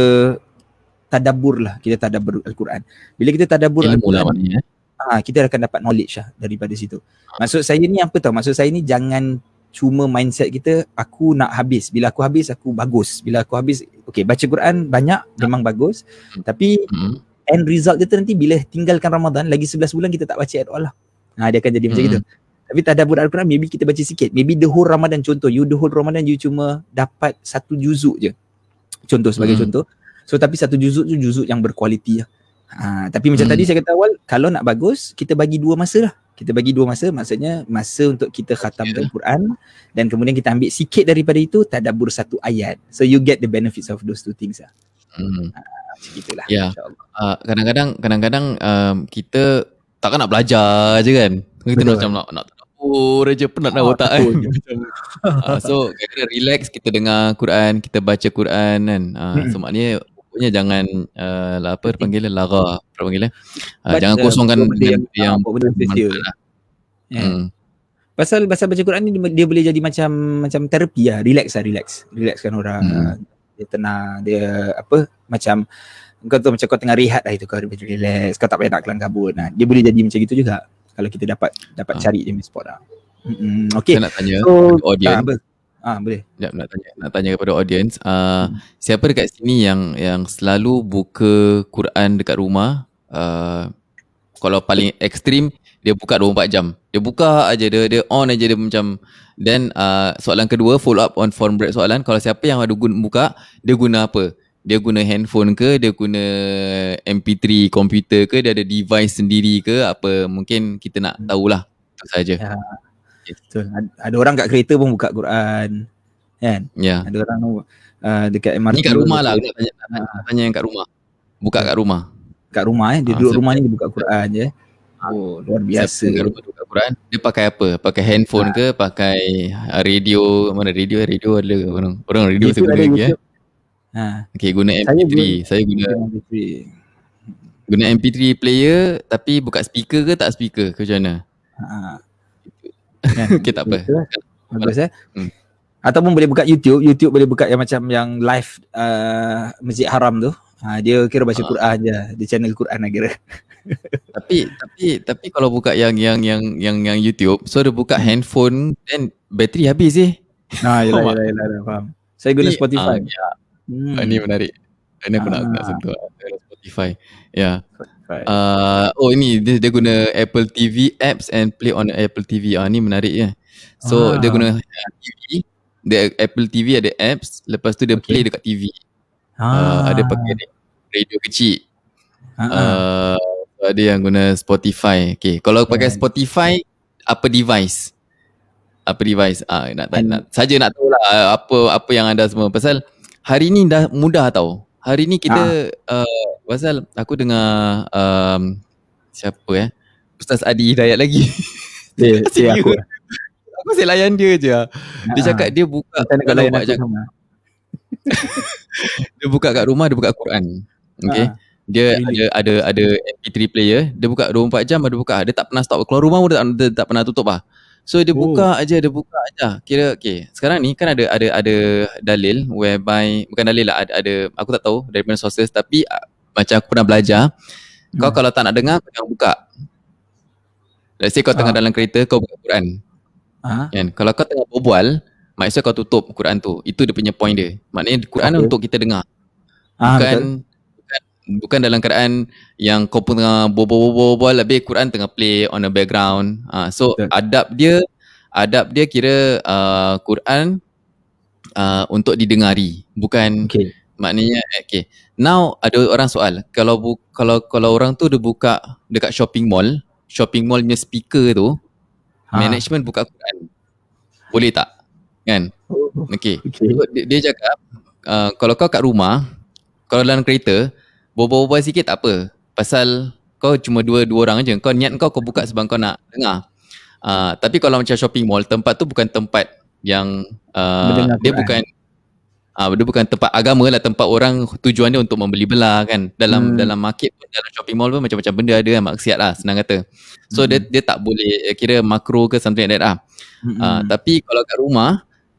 tadabbur lah kita tadabbur al-Quran bila kita tadabbur Ilmu lah al-Quran maknanya eh. ah kita akan dapat knowledge lah daripada situ maksud saya ni apa tahu maksud saya ni jangan cuma mindset kita aku nak habis bila aku habis aku bagus bila aku habis okey baca Quran banyak memang bagus Hmm. tapi Hmm. End result dia tu nanti bila tinggalkan Ramadan lagi 11 bulan kita tak baca at all lah ha, dia akan jadi macam Hmm. gitu tapi tadabbur al-Quran maybe kita baca sikit maybe the whole Ramadan contoh you the whole Ramadan you cuma dapat satu juzuk je contoh sebagai Hmm. contoh so tapi satu juzuk tu juzuk yang berkualiti lah ha, tapi macam Hmm. tadi saya kata awal kalau nak bagus kita bagi dua masa lah kita bagi dua masa maksudnya masa untuk kita khatamkan Yeah. Quran dan kemudian kita ambil sikit daripada itu tadabbur satu ayat so you get the benefits of those two things lah Hmm. Macam itulah Ya. insyaAllah Uh, kadang-kadang kadang-kadang um, kita takkan nak belajar je kan. Kita Betul. macam nak nak tadabbur aja penat dah Ah, otak kan. uh, so kira relax kita dengar Quran, kita baca Quran kan. Uh, Hmm. so maknanya pokoknya jangan uh, lah apa panggil lara, apa panggil uh, Baca jangan kosongkan dengan yang- yang buat benda lah. Ya. Hmm. Pasal pasal baca Quran ni dia, dia boleh jadi macam macam terapi lah, relax lah, relax. Relaxkan orang. Hmm. Dia tenang, dia apa macam kau tu macam kau tengah rehat lah itu kau boleh relax, kau tak payah nak kelang kabut. Nah, dia boleh jadi macam gitu juga kalau kita dapat dapat Ah. cari dia punya spot lah. Okay. Saya nak tanya So, kepada audience. ah? Ah, boleh. Sekejap nak tanya nak tanya kepada audience uh, Hmm. siapa dekat sini yang yang selalu buka Quran dekat rumah uh, kalau paling ekstrim dia buka 24 jam dia buka aja dia dia on aja dia macam then uh, soalan kedua follow up on form break soalan kalau siapa yang ada guna buka dia guna apa dia guna handphone ke dia guna MP3 komputer ke dia ada device sendiri ke apa mungkin kita nak tahulah itu saja Ya. Betul. Ada, orang kat kereta pun buka Quran. Kan? ya Ada orang uh, dekat MRT. Ni kat rumah lah tanya, tanya, tanya yang kat rumah. Buka kat rumah. Kat rumah eh. Dia Ah, duduk rumah ni dia buka Quran je. Oh, luar biasa. Siapa Quran, dia pakai apa? Pakai handphone ke, pakai uh, radio, mana radio? Radio ada ke orang. Orang radio saya YouTube guna lagi eh. YouTube. Ha. Okay, guna Saya MP3. guna- Saya guna guna MP3 player tapi buka speaker ke tak speaker ke macam mana? Ha. Okay, tak apa. Betul. Bagus eh. Hmm. Ataupun boleh buka YouTube, YouTube boleh buka yang macam yang live uh, Masjid Haram tu. Ha, dia kira baca Ah. Quran je. Dia channel Quran lah kira. Tapi tapi tapi kalau buka yang yang yang yang yang YouTube, so dia buka handphone then bateri habis eh. Ha, yelah, Faham yelah, yelah, yelah, faham. Saya guna Spotify. ah, ya, Hmm. Ini menarik. Ini aku nak, Ah. nak sentuh Ada Spotify. Ya. Spotify. Uh, oh ini dia, dia guna Apple TV apps and play on Apple TV. Ah ni menarik ya. So Ah. dia guna TV, dia Apple TV ada apps, lepas tu dia Okay. play dekat TV. Ah. Uh, ada pakai ra- radio kecil. Ha, ha. Uh, ada yang guna Spotify. Okay, kalau pakai Right. Spotify apa device? Apa device? Ah nak tanya nak saja nak tahu lah uh, apa apa yang anda semua pasal hari ni dah mudah tau. Hari ni kita uh, pasal aku dengar um, siapa eh? Ustaz Adi Hidayat lagi. Dia, dia aku. aku asyik layan dia je. Dia Ah. cakap dia buka kalau buat aku cakap, dia buka kat rumah dia buka Quran. Okay. Ah. Dia Really? ada ada ada MP3 player, dia buka 24 jam dia buka. Dia tak pernah stop. Keluar rumah pun dia tak, dia tak pernah tutup lah. So dia Oh. buka aja, dia buka aja. Kira okay. Sekarang ni kan ada ada ada dalil whereby bukan dalil lah ada, ada aku tak tahu dari mana sources tapi uh, macam aku pernah belajar kau Hmm. kalau tak nak dengar kau jangan buka. Let's say kau tengah Ah. dalam kereta kau buka Quran Ha? kan. Kalau kau tengah berbual maksudnya kau tutup Quran tu. Itu dia punya point dia. Maknanya Quran Okay. untuk kita dengar Ah, bukan, betul. Bukan dalam keadaan yang kau pun tengah berbual-bual habis Quran tengah play on the background. Ah so Betul. adab dia adab dia kira uh, Quran uh, untuk didengari bukan Okay. maknanya okay. Now ada orang soal kalau bu, kalau kalau orang tu dia buka dekat shopping mall, shopping mall punya speaker tu Ha. management buka Quran. Boleh tak? Kan? Oh, Okay. Okay. So, dia, dia cakap uh, kalau kau kat rumah, kalau dalam kereta, berbual-bual sikit tak apa. Pasal kau cuma dua dua orang aja. Kau niat kau kau buka sebab kau nak dengar. Uh, tapi kalau macam shopping mall, tempat tu bukan tempat yang uh, Mendengar dia Quran. bukan Ah uh, dia bukan tempat agama lah tempat orang tujuan dia untuk membeli belah kan dalam Hmm. dalam market pun dalam shopping mall pun macam-macam benda ada kan maksiat lah senang kata so Hmm. dia dia tak boleh eh, kira makro ke something like that lah Mm-mm. Uh, tapi kalau kat rumah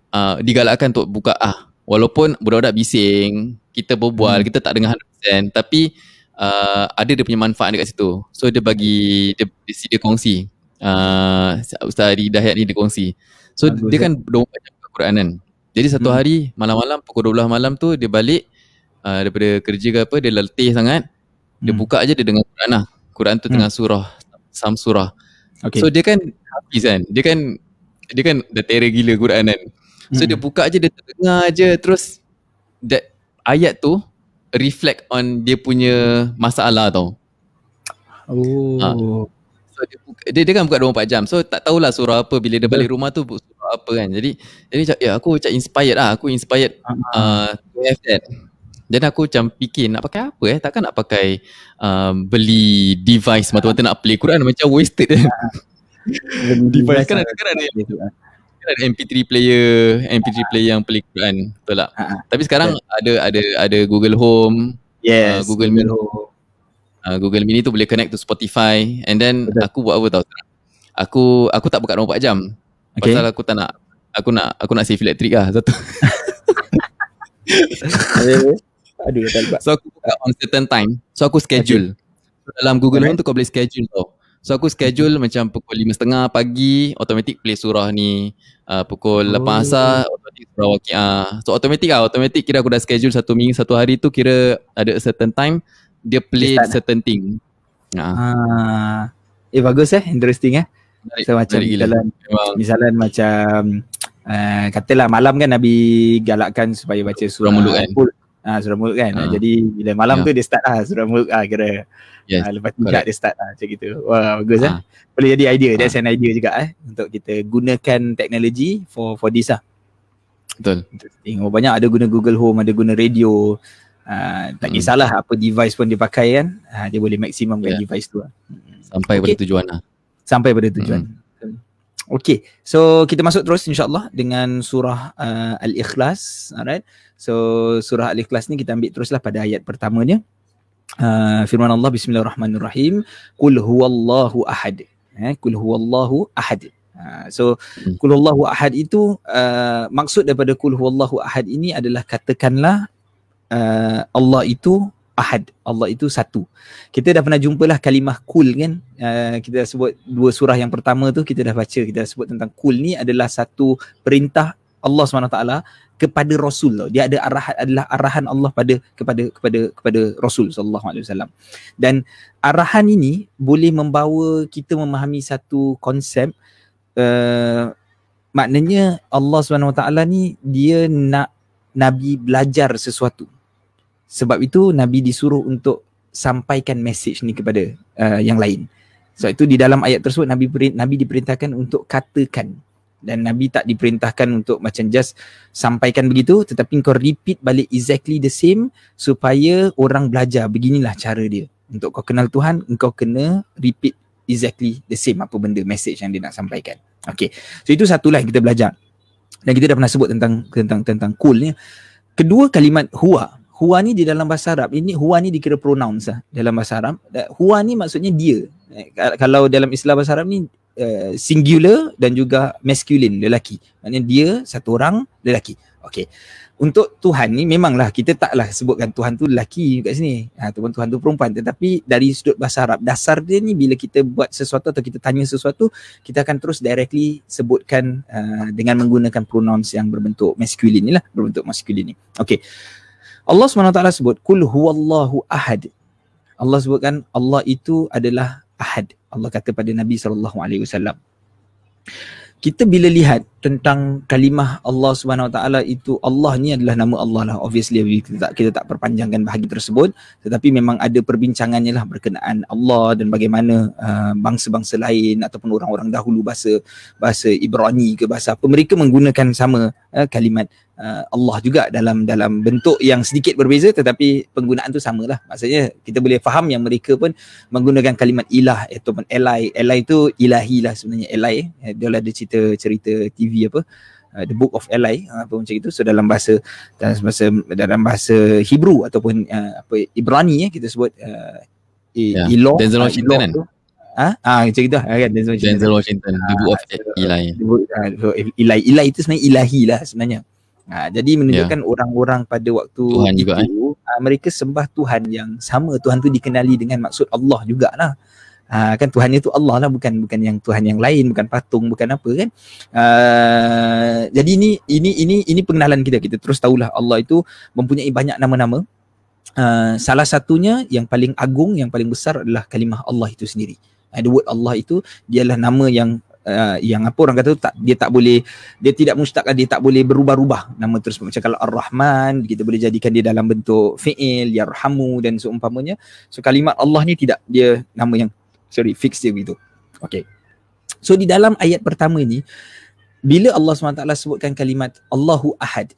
uh, digalakkan untuk buka ah walaupun budak-budak bising, kita berbual, Hmm. kita tak dengar 100% 100% tapi uh, ada dia punya manfaat dekat situ. So dia bagi dia dia, dia kongsi. Uh, Ustaz Adi Dahiyat ni dia kongsi. So Bagus, dia kan 24 jam Quran kan. Jadi satu hmm. hari malam-malam pukul 12 malam tu dia balik uh, daripada kerja ke apa dia letih sangat. Dia hmm. buka aja dia dengar Quran lah. Quran tu hmm. tengah surah Sam surah. Okay. So dia kan habis kan. Dia kan dia kan dah terror gila Quran kan. So hmm. dia buka aja dia dengar aja terus that ayat tu reflect on dia punya masalah tau. Oh. Ha. So dia, buka, dia, dia kan buka 24 jam. So tak tahulah surah apa bila dia balik rumah tu surah apa kan. Jadi jadi macam ya aku macam inspired lah. Aku inspired uh, to have that. Dan aku macam fikir nak pakai apa eh? Takkan nak pakai um, beli device mata-mata nak play Quran macam wasted kan. device kan ada kan ada ada MP3 player, MP3 player yang play Quran, betul tak? Ha, Tapi sekarang yeah. ada ada ada Google Home, yes, uh, Google Mini. Uh, Google Mini tu boleh connect to Spotify and then betul. aku buat apa tau? Aku aku tak buka 24 jam. Okay. Pasal aku tak nak aku nak aku nak save elektrik lah satu. Aduh, tak So aku buka on certain time. So aku schedule. Okay. Dalam Google Home tu kau boleh schedule tau. So aku schedule okay. macam pukul 5.30 pagi automatic play surah ni. Uh, pukul oh. 8 asar automatic surah waqiah. So automatic lah. Automatic kira aku dah schedule satu minggu satu hari tu kira ada certain time dia play dia certain thing. Ha. Ah. Eh bagus eh. Interesting eh. Dari, so macam misalan, misalan macam uh, katalah malam kan Nabi galakkan supaya baca surah, mulut kan. Ah surah mulk kan. Ha. Jadi bila malam yeah. tu dia start lah surah mulk ah kira. Yes. Ah, lepas tu dia start lah macam gitu. Wah bagus ha. eh. Boleh jadi idea. Ha. That's an idea juga eh untuk kita gunakan teknologi for for this lah. Betul. Tengok banyak ada guna Google Home, ada guna radio. Uh, tak hmm. kisahlah apa device pun dia pakai kan. Uh, dia boleh maksimumkan yeah. device tu lah. Sampai okay. pada tujuan lah. Sampai pada tujuan. Hmm. Okay, so kita masuk terus insyaAllah dengan surah uh, Al-Ikhlas. Alright. So surah Al-Ikhlas ni kita ambil teruslah pada ayat pertamanya. Uh, firman Allah Bismillahirrahmanirrahim. Qul huwallahu ahad. Eh, Qul huwallahu ahad. Uh, so hmm. Qul huwallahu ahad itu uh, maksud daripada Qul huwallahu ahad ini adalah katakanlah uh, Allah itu ahad. Allah itu satu. Kita dah pernah jumpalah kalimah kul kan. Uh, kita dah sebut dua surah yang pertama tu kita dah baca. Kita dah sebut tentang kul ni adalah satu perintah Allah SWT kepada Rasul tau. Dia ada arahan adalah arahan Allah pada kepada kepada kepada Rasul sallallahu alaihi wasallam. Dan arahan ini boleh membawa kita memahami satu konsep uh, maknanya Allah SWT ni dia nak nabi belajar sesuatu. Sebab itu nabi disuruh untuk sampaikan message ni kepada uh, yang lain. Sebab itu di dalam ayat tersebut nabi nabi diperintahkan untuk katakan. Dan Nabi tak diperintahkan untuk macam just sampaikan begitu tetapi kau repeat balik exactly the same supaya orang belajar. Beginilah cara dia. Untuk kau kenal Tuhan engkau kena repeat exactly the same apa benda message yang dia nak sampaikan. Okay so itu satulah yang kita belajar. Dan kita dah pernah sebut tentang tentang tentang cool ni. Kedua kalimat huwa huwa ni di dalam bahasa Arab ini huwa ni dikira pronouns lah dalam bahasa Arab huwa ni maksudnya dia eh, kalau dalam istilah bahasa Arab ni uh, singular dan juga masculine lelaki. Maknanya dia satu orang lelaki. Okey. Untuk Tuhan ni memanglah kita taklah sebutkan Tuhan tu lelaki kat sini. Ha Tuhan Tuhan tu perempuan tetapi dari sudut bahasa Arab dasar dia ni bila kita buat sesuatu atau kita tanya sesuatu kita akan terus directly sebutkan uh, dengan menggunakan pronouns yang berbentuk masculine ni lah berbentuk masculine ni. Okey. Allah SWT sebut kul huwallahu ahad. Allah sebutkan Allah itu adalah ahad. Allah kata pada Nabi sallallahu alaihi wasallam. Kita bila lihat tentang kalimah Allah Subhanahu Wa Taala itu Allah ni adalah nama Allah lah obviously kita tak kita tak perpanjangkan bahagi tersebut tetapi memang ada perbincangannya lah berkenaan Allah dan bagaimana uh, bangsa-bangsa lain ataupun orang-orang dahulu bahasa bahasa Ibrani ke bahasa apa mereka menggunakan sama uh, kalimat uh, Allah juga dalam dalam bentuk yang sedikit berbeza tetapi penggunaan tu samalah. Maksudnya kita boleh faham yang mereka pun menggunakan kalimat ilah ataupun elai. Elai itu ilahi lah sebenarnya elai. Eh, dia ada cerita cerita TV apa uh, The Book of Eli uh, apa macam itu. So dalam bahasa dalam bahasa dalam bahasa Hebrew ataupun uh, apa Ibrani eh kita sebut uh, yeah. Ilong. Denzel Washington kan? Ah, ha? macam itu lah kan Denzel Washington. Denzel Washington. The Book of Eli. The Book, uh, Eli. Eli itu sebenarnya ilahi lah sebenarnya. Ha, jadi menunjukkan yeah. orang-orang pada waktu Tuhan juga, itu, eh? uh, mereka sembah Tuhan yang sama Tuhan tu dikenali dengan maksud Allah jugalah uh, kan Tuhan itu Allah lah bukan bukan yang Tuhan yang lain bukan patung bukan apa kan. Uh, jadi ini ini ini ini pengenalan kita. Kita terus tahulah Allah itu mempunyai banyak nama-nama. Uh, salah satunya yang paling agung yang paling besar adalah kalimah Allah itu sendiri. Uh, the word Allah itu dialah nama yang uh, yang apa orang kata tu tak dia tak boleh dia tidak mustaq dia tak boleh berubah-ubah. Nama terus macam kalau Ar-Rahman kita boleh jadikan dia dalam bentuk fiil yarhamu dan seumpamanya. So kalimat Allah ni tidak dia nama yang sorry fix dia begitu okey so di dalam ayat pertama ni bila Allah SWT sebutkan kalimat Allahu Ahad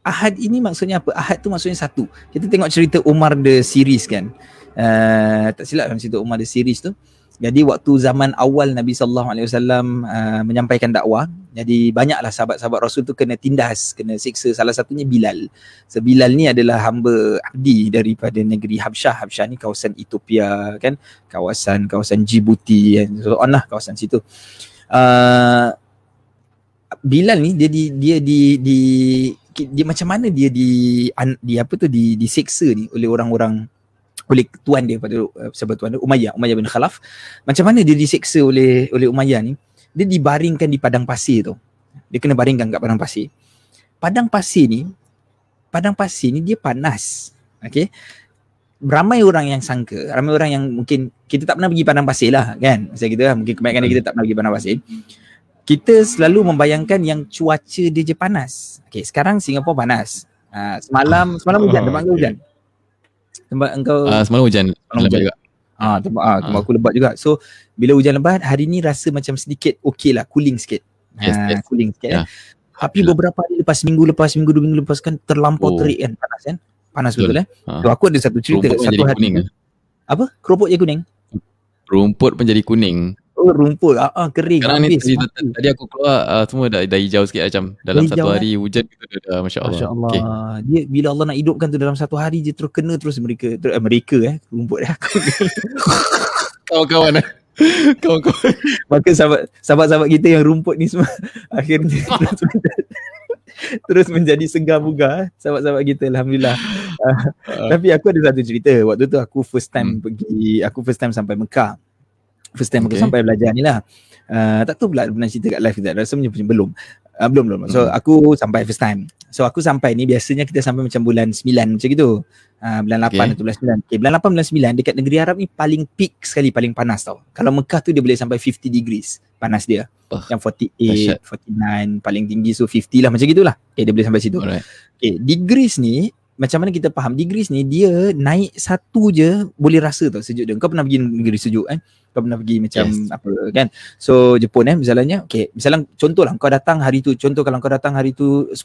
Ahad ini maksudnya apa? Ahad tu maksudnya satu. Kita tengok cerita Umar the series kan. Uh, tak silap dalam cerita Umar the series tu. Jadi waktu zaman awal Nabi sallallahu alaihi wasallam uh, menyampaikan dakwah, jadi banyaklah sahabat-sahabat Rasul tu kena tindas, kena siksa. Salah satunya Bilal. So Bilal ni adalah hamba abdi daripada negeri Habsyah. Habsyah ni kawasan Ethiopia kan, kawasan kawasan Djibouti kan. So on lah kawasan situ. Uh, Bilal ni dia di dia di di dia macam mana dia di di apa tu di disiksa ni oleh orang-orang oleh tuan dia pada uh, sahabat tuan dia? Umayyah Umayyah bin Khalaf. Macam mana dia diseksa oleh oleh Umayyah ni? Dia dibaringkan di padang pasir tu. Dia kena baringkan kat padang pasir. Padang pasir ni padang pasir ni dia panas. Okey? Ramai orang yang sangka ramai orang yang mungkin kita tak pernah pergi padang pasir lah kan? Macam kita lah. Mungkin kebanyakan kita tak pernah pergi padang pasir. Kita selalu membayangkan yang cuaca dia je panas. Okey sekarang Singapura panas. Uh, semalam semalam hujan tempat hujan tempat engkau uh, semalam hujan. Lebat juga. ah tempat ah tempat uh. aku lebat juga. So bila hujan lebat hari ni rasa macam sedikit okey lah cooling sikit. Yes, uh, yes. cooling sikit yeah. eh. tapi beberapa hari lepas minggu lepas minggu dua minggu lepas kan terlampau oh. terik kan panas kan? Panas betul, betul. eh? Uh. so aku ada satu cerita Rumput satu hari kuning, apa? Keropok je kuning? Rumput pun jadi kuning Oh rumput ah, ah kering Sekarang habis. ni tadi, tadi aku keluar uh, semua dah, dah hijau sikit macam dalam hijau, satu hari eh? hujan gitu dah masya-Allah. Masya-Allah. Okay. Dia bila Allah nak hidupkan tu dalam satu hari je terus kena terus mereka terus, eh, mereka eh rumput eh aku. Kawan-kawan eh. Kawan-kawan. Maka sahabat sahabat-sahabat kita yang rumput ni semua akhirnya terus, terus menjadi segar bugar eh. sahabat-sahabat kita alhamdulillah. Uh, uh. Tapi aku ada satu cerita waktu tu aku first time hmm. pergi aku first time sampai Mekah first time okay. aku sampai belajar ni lah uh, tak tahu pula pernah cerita kat live kita rasa macam belum uh, belum belum so hmm. aku sampai first time so aku sampai ni biasanya kita sampai macam bulan 9 macam gitu uh, bulan 8 okay. atau bulan 9 okay, bulan 8 bulan 9 dekat negeri Arab ni paling peak sekali paling panas tau kalau Mekah tu dia boleh sampai 50 degrees panas dia oh, yang 48 Asyad. 49 paling tinggi so 50 lah macam gitulah okay, dia boleh sampai situ Alright. okay, degrees ni macam mana kita faham? Degrees ni dia naik satu je boleh rasa tau sejuk dia. Kau pernah pergi negeri sejuk kan kau pernah pergi macam yes. apa kan? So Jepun eh? Misalnya okay misalnya contoh lah kau datang hari tu contoh kalau kau datang hari tu 10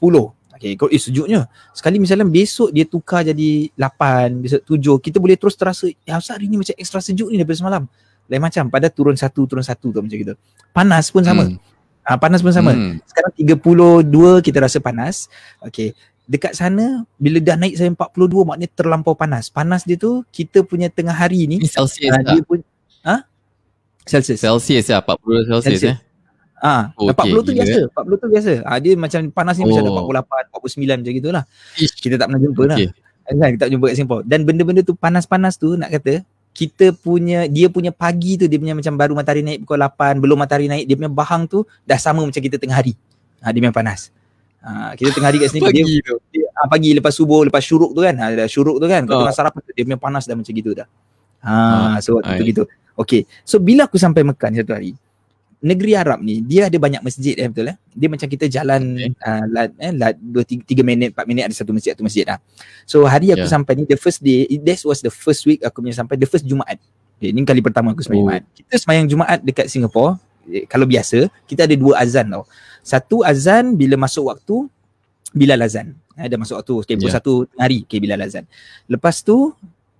okay kau eh sejuknya. Sekali misalnya besok dia tukar jadi 8 besok 7 kita boleh terus terasa ya asal hari ni macam ekstra sejuk ni daripada semalam. Lain macam pada turun satu turun satu tu macam gitu. Panas pun sama. Hmm. ha, panas pun sama. Hmm. sekarang 32 kita rasa panas. Okay dekat sana bila dah naik sampai 42 maknanya terlampau panas. Panas dia tu kita punya tengah hari ni Celsius uh, dia pun ha? Celsius. Celsius ya 40 Celsius, Celsius. eh. Ah, ha, okay, 40 tu gila. biasa, 40 tu biasa. Ah ha, dia macam panas ni oh. macam ada 48, 49 macam gitulah. Kita tak pernah jumpa lah. okay. lah. Kan kita tak jumpa kat Singapore. Dan benda-benda tu panas-panas tu nak kata kita punya dia punya pagi tu dia punya macam baru matahari naik pukul 8 belum matahari naik dia punya bahang tu dah sama macam kita tengah hari. Ha, dia memang panas. Ha, kita tengah hari kat sini pagi dia, tu. Dia, ha, pagi lepas subuh lepas syuruk tu kan. Ha, dah syuruk tu kan. Kau tengah sarapan tu dia memang panas dah macam gitu dah. Ha, ha so waktu tu gitu. Okay. So bila aku sampai Mekah ni satu hari. Negeri Arab ni dia ada banyak masjid eh betul eh. Dia macam kita jalan okay. uh, lat, eh, lat, 2, 3, 3 minit 4 minit ada satu masjid satu masjid lah. So hari aku yeah. sampai ni the first day this was the first week aku punya sampai the first Jumaat. Okay, ini kali pertama aku sembahyang oh. Jumaat. Kita sembahyang Jumaat dekat Singapore eh, kalau biasa kita ada dua azan tau. Satu azan bila masuk waktu bila azan. Ada masuk waktu okay, yeah. satu hari okay, bila azan. Lepas tu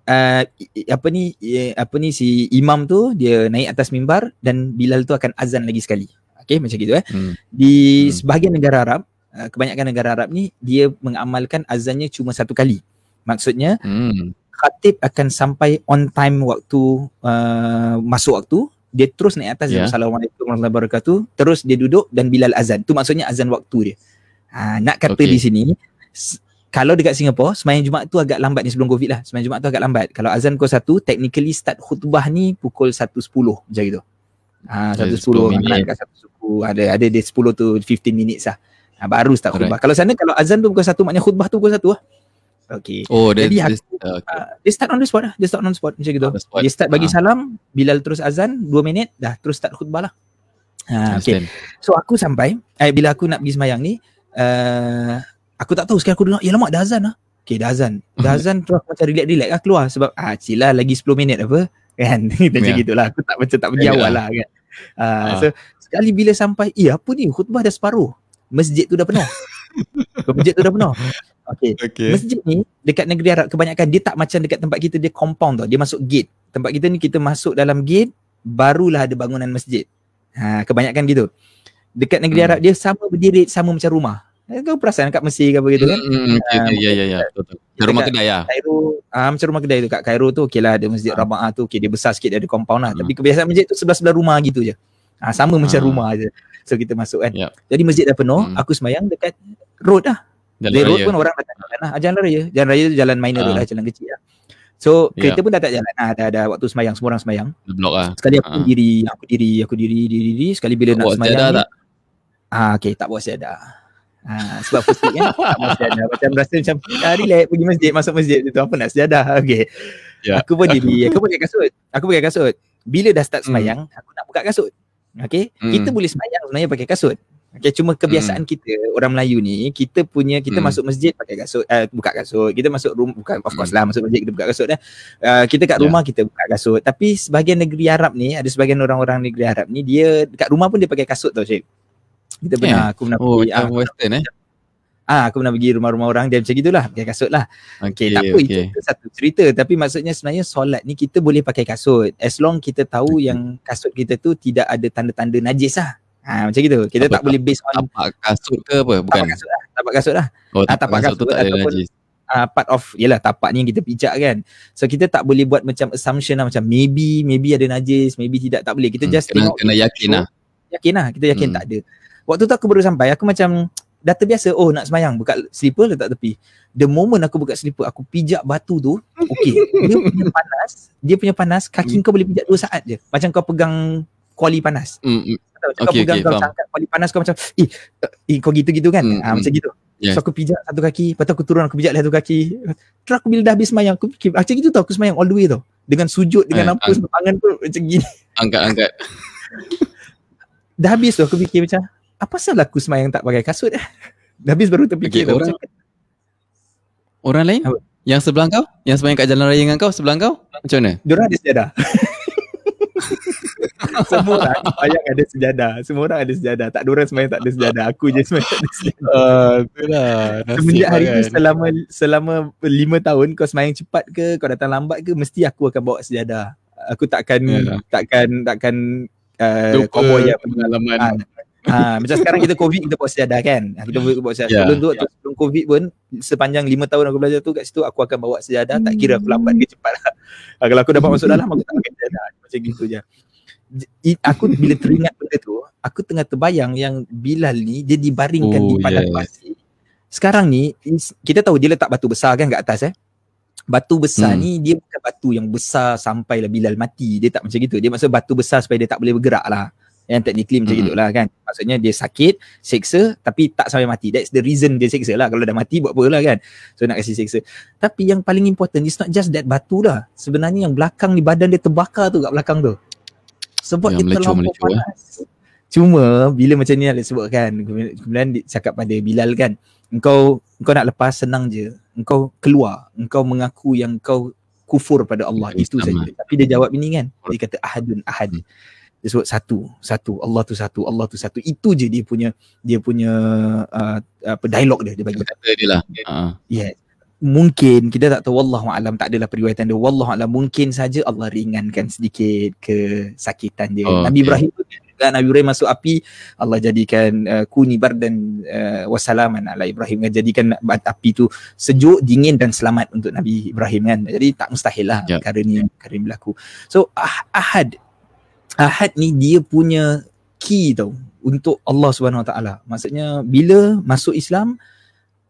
uh, apa ni apa ni si imam tu dia naik atas mimbar dan Bilal tu akan azan lagi sekali. Okay macam gitu eh. Hmm. Di hmm. sebahagian negara Arab, uh, kebanyakan negara Arab ni dia mengamalkan azannya cuma satu kali. Maksudnya hmm. khatib akan sampai on time waktu uh, masuk waktu dia terus naik atas yeah. Assalamualaikum warahmatullahi wabarakatuh terus dia duduk dan Bilal azan tu maksudnya azan waktu dia ha, nak kata okay. di sini kalau dekat Singapura semayang Jumaat tu agak lambat ni sebelum Covid lah. Semayang Jumaat tu agak lambat. Kalau azan pukul 1, technically start khutbah ni pukul 1.10 macam gitu. Ha, 1.10 minit. Kat 1 suku, ada ada dia 10 tu 15 minit lah. Ha, baru start khutbah. Kalau sana kalau azan tu pukul 1 maknanya khutbah tu pukul 1 lah. Okay. Oh, Jadi dia, aku, uh, okay. uh, dia start on the spot lah. Dia start on the spot macam gitu. Spot. Dia start bagi uh. salam, Bilal terus azan 2 minit, dah terus start khutbah lah. Ha, okay. So aku sampai, eh, bila aku nak pergi semayang ni, uh, aku tak tahu sekarang aku dengar, ya lama dah azan lah. Okay, dah azan. Dah azan terus macam relax-relax lah keluar sebab ah cilah lagi 10 minit apa kan. Macam yeah. gitulah. Aku tak macam tak pergi yeah. awal lah kan. Uh, uh. So sekali bila sampai, eh apa ni khutbah dah separuh. Masjid tu dah penuh. masjid tu dah penuh. Okay. okay. Masjid ni dekat negeri Arab kebanyakan dia tak macam dekat tempat kita dia compound tau. Dia masuk gate. Tempat kita ni kita masuk dalam gate barulah ada bangunan masjid. Ha, kebanyakan gitu. Dekat negeri hmm. Arab dia sama berdiri sama macam rumah. Eh, kau perasan kat Mesir ke apa gitu kan? Hmm, okay, uh, ya ya ya betul. Rumah kedai ya. Cairo, ah macam rumah kedai tu kat Cairo tu okeylah ada masjid ha. Rabaa tu okey dia besar sikit dia ada compound lah. Hmm. Tapi kebiasaan masjid tu sebelah-sebelah rumah gitu je. Ah sama ha. macam rumah je. So kita masuk kan. Yep. Jadi masjid dah penuh, hmm. aku semayang dekat road lah. Jalan road pun orang datang jalan lah. Jalan raya. Jalan raya tu jalan minor ha. lah, jalan kecil lah. So yeah. kereta pun dah tak jalan lah. Dah ada waktu semayang, semua orang semayang. Blok lah. Sekali aku ha. diri, aku diri, aku diri, diri, diri. Sekali bila nak semayang ni. Tak? Ah, okay, tak bawa sejadah. Ha, sebab first week kan tak bawa sejadah. Macam rasa macam ah, relax pergi masjid, masuk masjid tu apa nak sejadah. Okay. Yeah. Aku pun diri, aku pakai kasut. Aku pakai kasut. Bila dah start hmm. semayang, hmm. aku nak buka kasut. Okay. Hmm. Kita boleh semayang sebenarnya pakai kasut. Okay, cuma kebiasaan hmm. kita orang Melayu ni kita punya kita hmm. masuk masjid pakai kasut uh, buka kasut kita masuk rumah bukan of course hmm. lah masuk masjid kita buka kasut dah uh, kita kat rumah yeah. kita buka kasut tapi sebahagian negeri Arab ni ada sebagian orang-orang negeri Arab ni dia dekat rumah pun dia pakai kasut tau cik kita pernah yeah. aku pernah oh, pergi ah, western eh Ah, aku pernah pergi rumah-rumah orang dia macam gitulah pakai kasut lah. Okay, okay tak apa okay. itu satu cerita tapi maksudnya sebenarnya solat ni kita boleh pakai kasut as long kita tahu okay. yang kasut kita tu tidak ada tanda-tanda najis lah. Ha, macam gitu. Kita apa, tak boleh base on tapak kasut ke apa? Bukan. Tapak kasut lah. Tapak kasut lah. Oh, tapak, ha, tapak kasut, kasut tu tak ada najis. Uh, part of yalah tapak ni yang kita pijak kan. So kita tak boleh buat macam assumption lah macam maybe maybe ada najis, maybe tidak tak boleh. Kita hmm, just kena, tengok kena yakin lah. Yakin lah, kita yakin hmm. tak ada. Waktu tu aku baru sampai, aku macam dah terbiasa oh nak semayang buka slipper letak tepi. The moment aku buka slipper, aku pijak batu tu, okay. dia punya panas, dia punya panas, kaki hmm. kau boleh pijak 2 saat je. Macam kau pegang kuali panas. Hmm. Hmm. Macam okay, kau pegang okay, kau angkat kuali panas kau macam eh, eh kau gitu-gitu kan. Hmm, ha, macam gitu. Yes. So aku pijak satu kaki, lepas tu aku turun aku pijak satu kaki. Terus aku bila dah habis semayang, aku fikir, macam gitu tau aku semayang all the way tau. Dengan sujud, dengan apa, ang- tangan tu macam gini. Angkat-angkat. dah habis tu aku fikir macam, apa salah aku semayang tak pakai kasut eh? Dah habis baru terfikir okay, orang, macam, orang lain? Apa? Yang sebelah kau? Yang semayang kat jalan raya dengan kau sebelah kau? Macam mana? Diorang ada sejadah. semua orang banyak ada sejadah. Semua orang ada sejadah. Tak ada orang semayang tak ada sejadah. Aku je semayang tak ada sejadah. Uh, itulah. Semenjak hari kan. tu selama selama lima tahun kau semayang cepat ke, kau datang lambat ke, mesti aku akan bawa sejadah. Aku takkan yeah. takkan takkan uh, cowboy yang pengalaman. Ha, Ha, macam sekarang kita COVID kita bawa sejadah kan. Kita bawa sejadah. Yeah. Sebelum tu yeah. sebelum COVID pun sepanjang lima tahun aku belajar tu kat situ aku akan bawa sejadah tak kira aku lambat ke cepat lah. Ha, kalau aku dapat masuk dalam aku tak pakai sejadah. Macam gitu je aku bila teringat benda tu aku tengah terbayang yang Bilal ni dia dibaringkan oh, di padang yeah. pasir sekarang ni kita tahu dia letak batu besar kan kat atas eh batu besar hmm. ni dia bukan batu yang besar sampai lah Bilal mati dia tak macam gitu dia maksud batu besar supaya dia tak boleh bergerak lah yang technically macam hmm. itulah kan. Maksudnya dia sakit seksa tapi tak sampai mati. That's the reason dia seksa lah. Kalau dah mati buat apa lah kan. So nak kasi seksa. Tapi yang paling important it's not just that batu lah. Sebenarnya yang belakang ni badan dia terbakar tu kat belakang tu. Sebab yang dia terlalu eh. panas. Eh. Cuma bila macam ni nak sebutkan kemudian cakap pada Bilal kan engkau engkau nak lepas senang je. Engkau keluar. Engkau mengaku yang engkau kufur pada Allah. Ya, itu saja. tapi dia jawab ini kan. Dia kata ahadun ahad. Hmm. Dia sebut satu satu. Allah tu satu Allah tu satu. Itu je dia punya dia punya uh, apa dialog dia dia bagi. Kata dia lah. Uh. yes. Mungkin kita tak tahu wallahu alam tak adalah periwayatan dia. Wallahu alam mungkin saja Allah ringankan sedikit kesakitan dia. Oh, Nabi okay. Ibrahim kan Nabi Ibrahim masuk api Allah jadikan uh, kuni bar dan uh, wasalaman ala Ibrahim kan. Jadikan api tu sejuk dingin dan selamat untuk Nabi Ibrahim kan. Jadi tak mustahil lah yep. perkara ni perkara ni berlaku. So ah, ahad ahad ni dia punya key tau untuk Allah Subhanahu Wa Taala maksudnya bila masuk Islam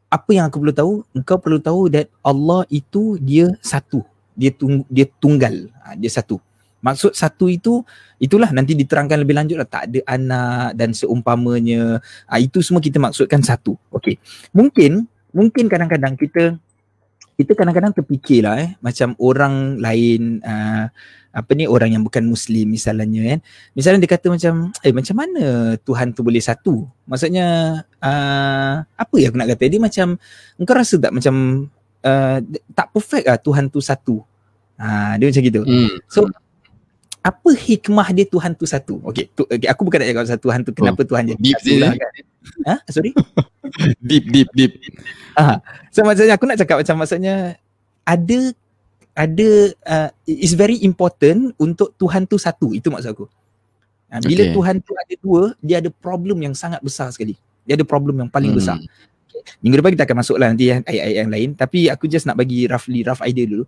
apa yang aku perlu tahu? Engkau perlu tahu that Allah itu dia satu. Dia tung, dia tunggal. Ha, dia satu. Maksud satu itu itulah nanti diterangkan lebih lanjut lah tak ada anak dan seumpamanya. Ha, itu semua kita maksudkan satu. Okey. Mungkin mungkin kadang-kadang kita kita kadang-kadang terfikirlah eh macam orang lain uh, apa ni orang yang bukan muslim misalnya kan. Misalnya dia kata macam eh macam mana Tuhan tu boleh satu? Maksudnya uh, apa ya aku nak kata? Dia macam engkau rasa tak macam uh, tak perfect ah Tuhan tu satu? Uh, dia macam gitu. Hmm. so apa hikmah dia Tuhan tu satu? Okey tu, okay, aku bukan nak cakap satu Tuhan tu kenapa oh, Tuhan jadi deep satu lah kan. Ha? Sorry? Deep deep deep. Ah so maksudnya aku nak cakap macam maksudnya ada ada uh, is very important untuk Tuhan tu satu itu maksud aku uh, bila okay. Tuhan tu ada dua dia ada problem yang sangat besar sekali dia ada problem yang paling hmm. besar okay. minggu depan kita akan masuklah nanti ayat-ayat yang lain tapi aku just nak bagi roughly rough idea dulu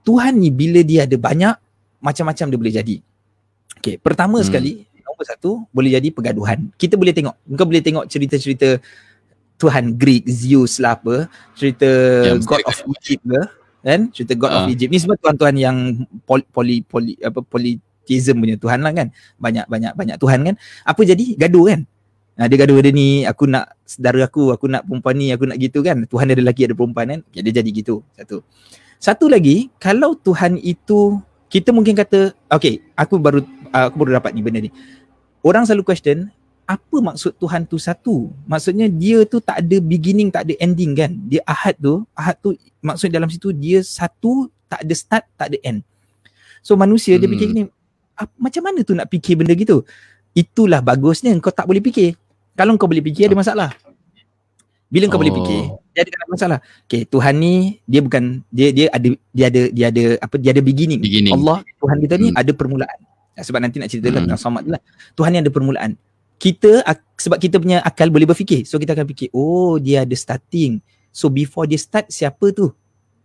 Tuhan ni bila dia ada banyak macam-macam dia boleh jadi okay. pertama hmm. sekali nombor satu boleh jadi pergaduhan kita boleh tengok kau boleh tengok cerita-cerita Tuhan Greek, Zeus lah apa, cerita yeah, God of Egypt ke, kan cerita God uh. of ah. Egypt ni semua tuhan-tuhan yang poli, poli poli apa politism punya tuhan lah kan banyak banyak banyak tuhan kan apa jadi gaduh kan ha, dia gaduh dia ni aku nak saudara aku aku nak perempuan ni aku nak gitu kan tuhan ada lelaki ada perempuan kan okay, dia jadi gitu satu satu lagi kalau tuhan itu kita mungkin kata okay aku baru aku baru dapat ni benda ni orang selalu question apa maksud Tuhan tu satu? Maksudnya dia tu tak ada beginning, tak ada ending kan? Dia ahad tu, ahad tu maksud dalam situ dia satu, tak ada start, tak ada end. So manusia hmm. dia fikir gini, macam mana tu nak fikir benda gitu? Itulah bagusnya kau tak boleh fikir. Kalau kau boleh fikir ada masalah. Bila kau oh. boleh fikir, dia ada masalah. Okay, Tuhan ni dia bukan dia dia ada dia ada dia ada apa dia ada beginning. beginning. Allah Tuhan kita ni hmm. ada permulaan. Sebab nanti nak cerita hmm. tentang Samad lah. Tuhan ni ada permulaan kita sebab kita punya akal boleh berfikir so kita akan fikir oh dia ada starting so before dia start siapa tu?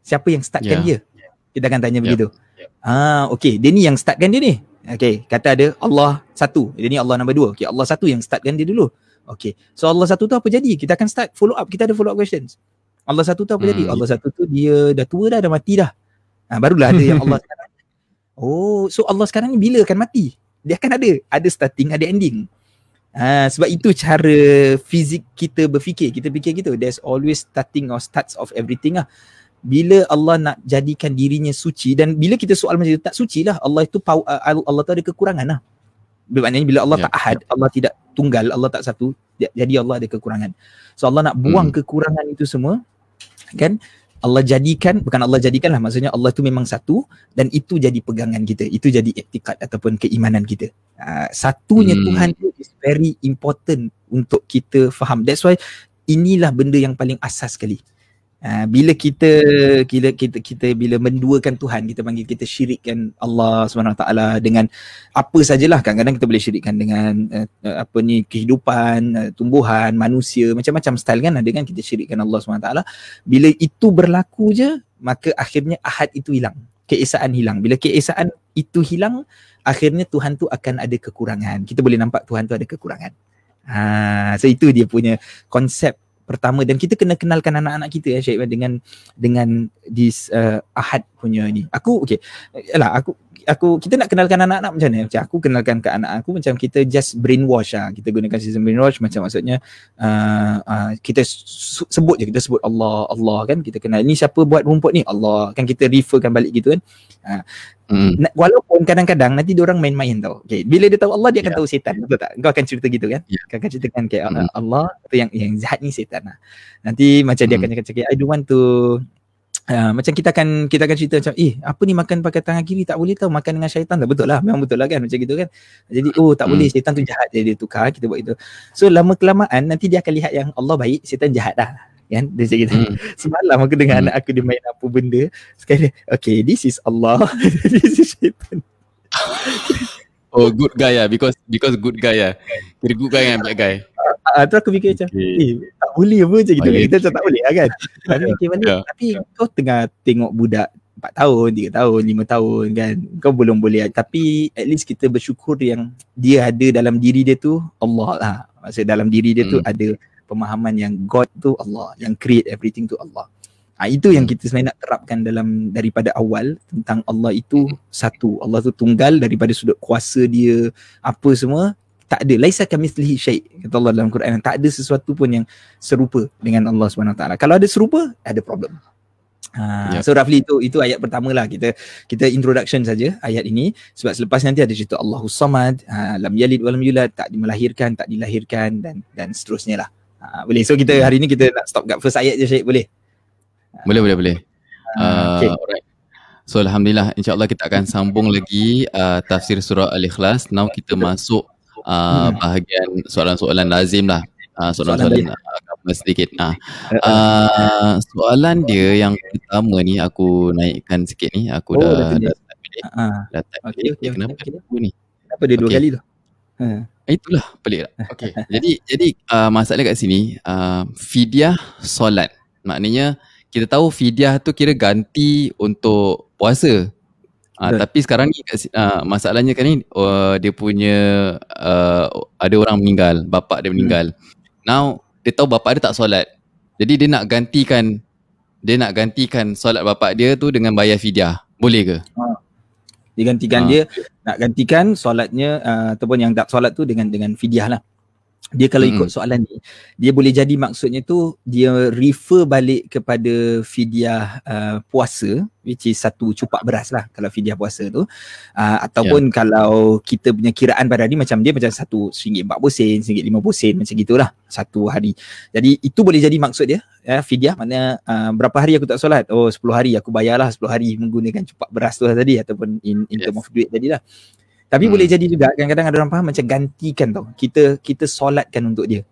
Siapa yang startkan yeah. dia? Kita akan tanya yep. begitu. Yep. ah okey. Dia ni yang startkan dia ni? Okey. Kata ada Allah satu. Dia ni Allah nombor dua. Okey Allah satu yang startkan dia dulu. Okey. So Allah satu tu apa jadi? Kita akan start follow up. Kita ada follow up questions. Allah satu tu apa hmm. jadi Allah satu tu dia dah tua dah dah mati dah. Ah barulah ada yang Allah sekarang oh so Allah sekarang ni bila akan mati? Dia akan ada. Ada starting ada ending Ha, sebab itu cara fizik kita berfikir. Kita fikir gitu. There's always starting or starts of everything lah. Bila Allah nak jadikan dirinya suci dan bila kita soal macam itu, tak suci lah. Allah itu uh, Allah tu ada kekurangan lah. Maknanya bila Allah yeah. tak ahad, Allah tidak tunggal, Allah tak satu, jadi Allah ada kekurangan. So Allah nak buang hmm. kekurangan itu semua kan Allah jadikan bukan Allah jadikan lah maksudnya Allah tu memang satu dan itu jadi pegangan kita itu jadi etikad ataupun keimanan kita. Uh, satunya hmm. Tuhan tu is very important untuk kita faham. That's why inilah benda yang paling asas sekali Uh, bila kita kita kita kita bila menduakan Tuhan kita panggil kita syirikkan Allah SWT dengan apa sajalah. Kadang-kadang kita boleh syirikkan dengan uh, apa ni kehidupan uh, tumbuhan manusia macam-macam style kan. Ada kan kita syirikkan Allah SWT bila itu berlaku je maka akhirnya ahad itu hilang. Keesaan hilang. Bila keesaan itu hilang akhirnya Tuhan tu akan ada kekurangan. Kita boleh nampak Tuhan tu ada kekurangan. Ha so itu dia punya konsep pertama dan kita kena kenalkan anak-anak kita ya Syed dengan dengan this uh, ahad punya ni. Aku okey. Yalah aku aku kita nak kenalkan anak-anak macam ni. Macam aku kenalkan ke anak aku macam kita just brainwash lah. Kita gunakan sistem brainwash macam maksudnya uh, uh, kita sebut je kita sebut Allah Allah kan kita kenal ni siapa buat rumput ni Allah kan kita referkan balik gitu kan. Uh, Hmm. Walaupun kadang-kadang nanti dia orang main-main tau. Okay. Bila dia tahu Allah dia akan yeah. tahu setan. Betul tak? Kau akan cerita gitu kan? Yeah. Kau akan ceritakan kayak hmm. Allah atau yang yang jahat ni setan lah. Nanti macam hmm. dia akan cakap I don't want to uh, macam kita akan kita akan cerita macam eh apa ni makan pakai tangan kiri? Tak boleh tahu makan dengan syaitan. Tak betul lah. Memang betul lah kan macam gitu kan. Jadi oh tak hmm. boleh syaitan tu jahat jadi dia tukar kita buat itu. So lama kelamaan nanti dia akan lihat yang Allah baik syaitan jahat dah kan? Dia cakap gitu. Hmm. semalam aku dengar hmm. anak aku dia main apa benda sekali okay this is Allah. This is shaitan oh good guy ya because because good guy ya kira good guy kan bad guy. ah uh, tu aku fikir macam okay. eh tak boleh apa macam gitu okay. kita macam tak boleh lah kan tapi fikir mana yeah. tapi kau tengah tengok budak 4 tahun, 3 tahun, 5 tahun kan kau belum boleh tapi at least kita bersyukur yang dia ada dalam diri dia tu Allah lah maksud dalam diri dia tu hmm. ada pemahaman yang God tu Allah, yang create everything tu Allah. Ha, itu yang kita sebenarnya nak terapkan dalam daripada awal tentang Allah itu satu. Allah tu tunggal daripada sudut kuasa dia apa semua tak ada. Laisa kamitslihi syai kata Allah dalam Quran. Tak ada sesuatu pun yang serupa dengan Allah Subhanahu taala. Kalau ada serupa ada problem. Ha yep. so roughly itu itu ayat pertama lah kita kita introduction saja ayat ini. Sebab selepas nanti ada cerita Allahus samad. Ha, lam yalid walam yulad. Tak dimelahirkan tak dilahirkan dan dan seterusnya lah. Ha, boleh. So kita hari ni kita nak stop kat first ayat je Syed. Boleh? Boleh boleh boleh. Uh, okay. alright. So Alhamdulillah insyaAllah kita akan sambung lagi uh, tafsir surah Al-Ikhlas. Now kita masuk uh, bahagian soalan-soalan lazim lah. Uh, soalan-soalan agama sedikit. Uh. Uh, soalan dia yang pertama ni aku naikkan sikit ni. Aku oh, dah dah pilih uh, dah start okay, okay, kenapa okay. aku ni kenapa dia dua okay. kali tu? Uh. itulah pelik tak? Okay. jadi jadi uh, masalah kat sini uh, fidyah solat. Maknanya kita tahu fidyah tu kira ganti untuk puasa Uh, tapi sekarang ni uh, masalahnya kan ni uh, dia punya uh, ada orang meninggal, bapa dia meninggal. Hmm. Now dia tahu bapa dia tak solat. Jadi dia nak gantikan dia nak gantikan solat bapa dia tu dengan bayar fidyah. Boleh ke? Uh. Dia gantikan uh. dia nak gantikan solatnya uh, ataupun yang tak solat tu dengan dengan fidyah lah dia kalau ikut soalan ni dia boleh jadi maksudnya tu dia refer balik kepada fidyah uh, puasa which is satu cupak beras lah kalau fidyah puasa tu. Uh, ataupun yeah. kalau kita punya kiraan pada hari macam dia macam satu RM1.40 RM1.50 sen macam gitulah satu hari. Jadi itu boleh jadi maksud dia ya, fidyah. Maknanya uh, berapa hari aku tak solat? Oh 10 hari. Aku bayarlah 10 hari menggunakan cupak beras tu lah tadi ataupun in, in yes. term of duit tadi lah tapi hmm. boleh jadi juga kadang-kadang ada orang faham macam gantikan tau. Kita kita solatkan untuk dia.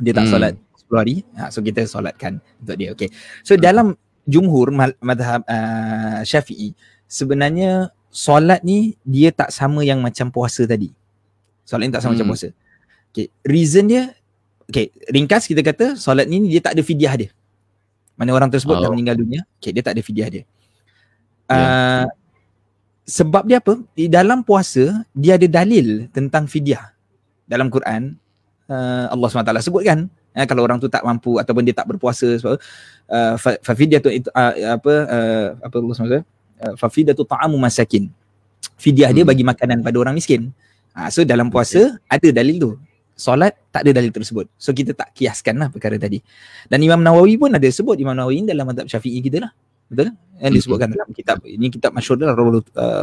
Dia tak hmm. solat 10 hari. Ha, so kita solatkan untuk dia. Okay. So hmm. dalam jumhur madhab uh, syafi'i sebenarnya solat ni dia tak sama yang macam puasa tadi. Solat ni tak sama hmm. macam puasa. Okay. Reason dia Okay, ringkas kita kata solat ni dia tak ada fidyah dia. Mana orang tersebut oh. dah meninggal dunia, okay, dia tak ada fidyah dia. Yeah. Uh, sebab dia apa? Di dalam puasa dia ada dalil tentang fidyah. Dalam Quran uh, Allah SWT sebutkan eh, kalau orang tu tak mampu ataupun dia tak berpuasa sebab uh, fa fidyatu uh, apa uh, apa Allah SWT uh, fa fidyatu ta'amu masakin. Fidyah hmm. dia bagi makanan pada orang miskin. Ha, so dalam puasa okay. ada dalil tu. Solat tak ada dalil tersebut. So kita tak kiaskan lah perkara tadi. Dan Imam Nawawi pun ada sebut Imam Nawawi dalam madhab syafi'i kita lah betul? Yang disebutkan dalam kitab ini kitab masyhur adalah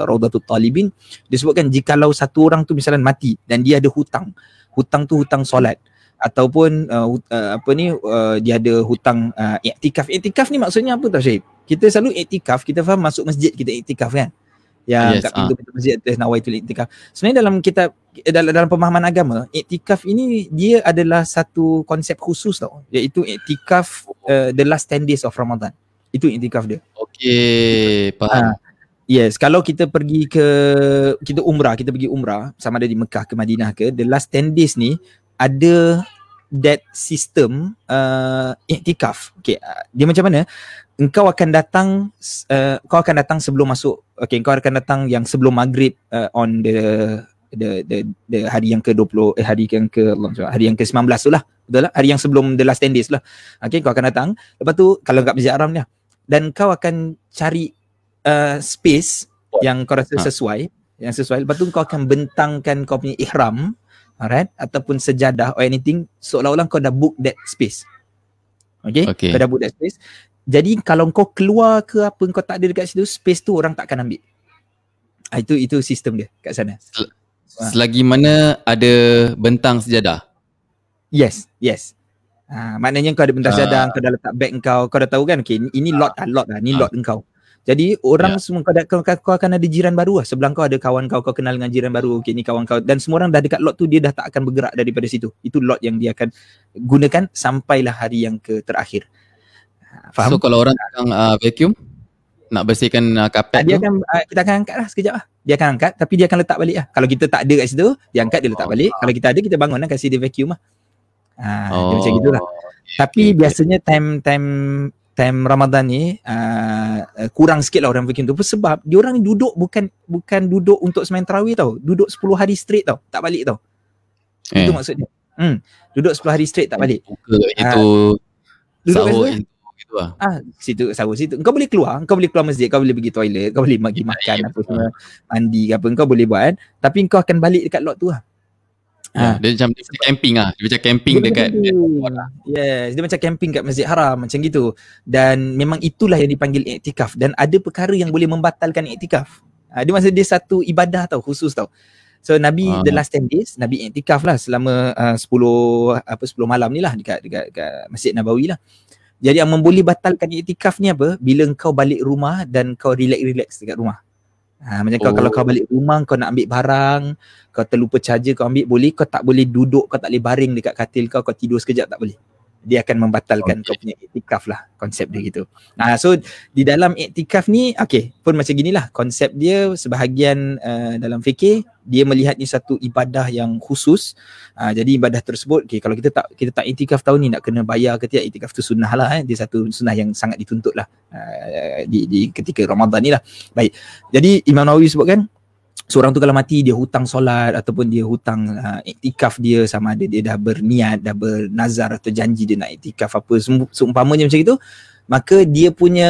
Raudatul Talibin. Disebutkan jikalau satu orang tu misalnya mati dan dia ada hutang hutang tu hutang solat ataupun uh, uh, apa ni uh, dia ada hutang uh, iktikaf iktikaf ni maksudnya apa tau Syed? Kita selalu iktikaf kita faham masuk masjid kita iktikaf kan? Yang yes, kat pintu pintu masjid tu nawaitul iktikaf sebenarnya dalam kitab dalam, dalam pemahaman agama iktikaf ini dia adalah satu konsep khusus tau iaitu iktikaf uh, the last 10 days of Ramadan itu intikaf dia. Okey, faham. Ha. Yes, kalau kita pergi ke kita umrah, kita pergi umrah sama ada di Mekah ke Madinah ke, the last 10 days ni ada that system uh, iktikaf. Okay, uh, dia macam mana? Engkau akan datang uh, kau akan datang sebelum masuk. Okay, engkau akan datang yang sebelum maghrib uh, on the the the the hari yang ke-20 eh hari yang ke hari yang ke-19 tu lah. Betul lah? Hari yang sebelum the last 10 days lah. Okay, kau akan datang. Lepas tu kalau kat Masjid Haram ni lah dan kau akan cari uh, space yang kau rasa ha. sesuai ha. yang sesuai. Lepas tu kau akan bentangkan kau punya ihram alright ataupun sejadah or anything. Seolah-olah kau dah book that space. Okay, okay. kau dah book that space. Jadi kalau kau keluar ke apa kau tak ada dekat situ space tu orang tak akan ambil. Ah, itu itu sistem dia kat sana. Sel- selagi mana ada bentang sejadah? Yes yes Ha, maknanya kau ada pentas uh, cadang, kau dah letak beg kau, kau dah tahu kan, okay, ini lot lah, lot lah, ni uh, lot engkau. Jadi orang yeah. semua kau, kau, kau, kau akan ada jiran baru lah. Sebelah kau ada kawan kau, kau kenal dengan jiran baru, okay, ni kawan kau. Dan semua orang dah dekat lot tu, dia dah tak akan bergerak daripada situ. Itu lot yang dia akan gunakan sampailah hari yang ke terakhir. Ha, faham? So kalau orang akan uh, vacuum, nak bersihkan uh, kapet dia tu? Akan, uh, kita akan angkat lah sekejap lah. Dia akan angkat, tapi dia akan letak balik lah. Kalau kita tak ada kat situ, dia angkat, dia letak oh. balik. Kalau kita ada, kita bangun lah, kasih dia vacuum lah. Ha, oh. macam gitulah. Tapi okay, biasanya time time time Ramadan ni uh, kurang sikit lah orang fikir tu sebab dia orang duduk bukan bukan duduk untuk semain tarawih tau. Duduk 10 hari straight tau. Tak balik tau. Eh. Itu maksudnya. Hmm. Duduk 10 hari straight tak balik. Buka itu Duduk kat sahur situ. itu lah. Ah, situ sahur situ. Kau boleh keluar, kau boleh keluar masjid, kau boleh pergi toilet, kau boleh pergi makan ya, apa semua, mandi ke apa, kau boleh buat kan. Tapi kau akan balik dekat lot tu lah. Ya, dia macam dia macam camping ah. Dia macam camping Dia dekat tu. Yes, dia macam camping kat Masjid Haram macam gitu. Dan memang itulah yang dipanggil iktikaf dan ada perkara yang boleh membatalkan iktikaf. Ha, dia masa dia satu ibadah tau, khusus tau. So Nabi Ah. the last 10 days Nabi iktikaf lah selama uh, 10 apa 10 malam ni lah dekat dekat, dekat Masjid Nabawi lah. Jadi yang memboleh batalkan iktikaf ni apa? Bila kau balik rumah dan kau relax-relax dekat rumah. Ha, macam kau Oh. kalau kau balik rumah kau nak ambil barang, kau terlupa charger kau ambil boleh, kau tak boleh duduk, kau tak boleh baring dekat katil kau, kau tidur sekejap tak boleh. Dia akan membatalkan Okay. kau punya iktikaf lah konsep dia gitu. Ha, so di dalam iktikaf ni okay pun macam ginilah konsep dia sebahagian uh, dalam fikir dia melihat ni satu ibadah yang khusus. Uh, jadi ibadah tersebut okay, kalau kita tak kita tak iktikaf tahun ni nak kena bayar ke tidak iktikaf tu sunnah lah eh. Dia satu sunnah yang sangat dituntut lah uh, di, di ketika Ramadan ni lah. Baik. Jadi Imam Nawawi sebutkan seorang tu kalau mati dia hutang solat ataupun dia hutang uh, iktikaf dia sama ada dia dah berniat dah bernazar atau janji dia nak iktikaf apa seumpamanya macam itu maka dia punya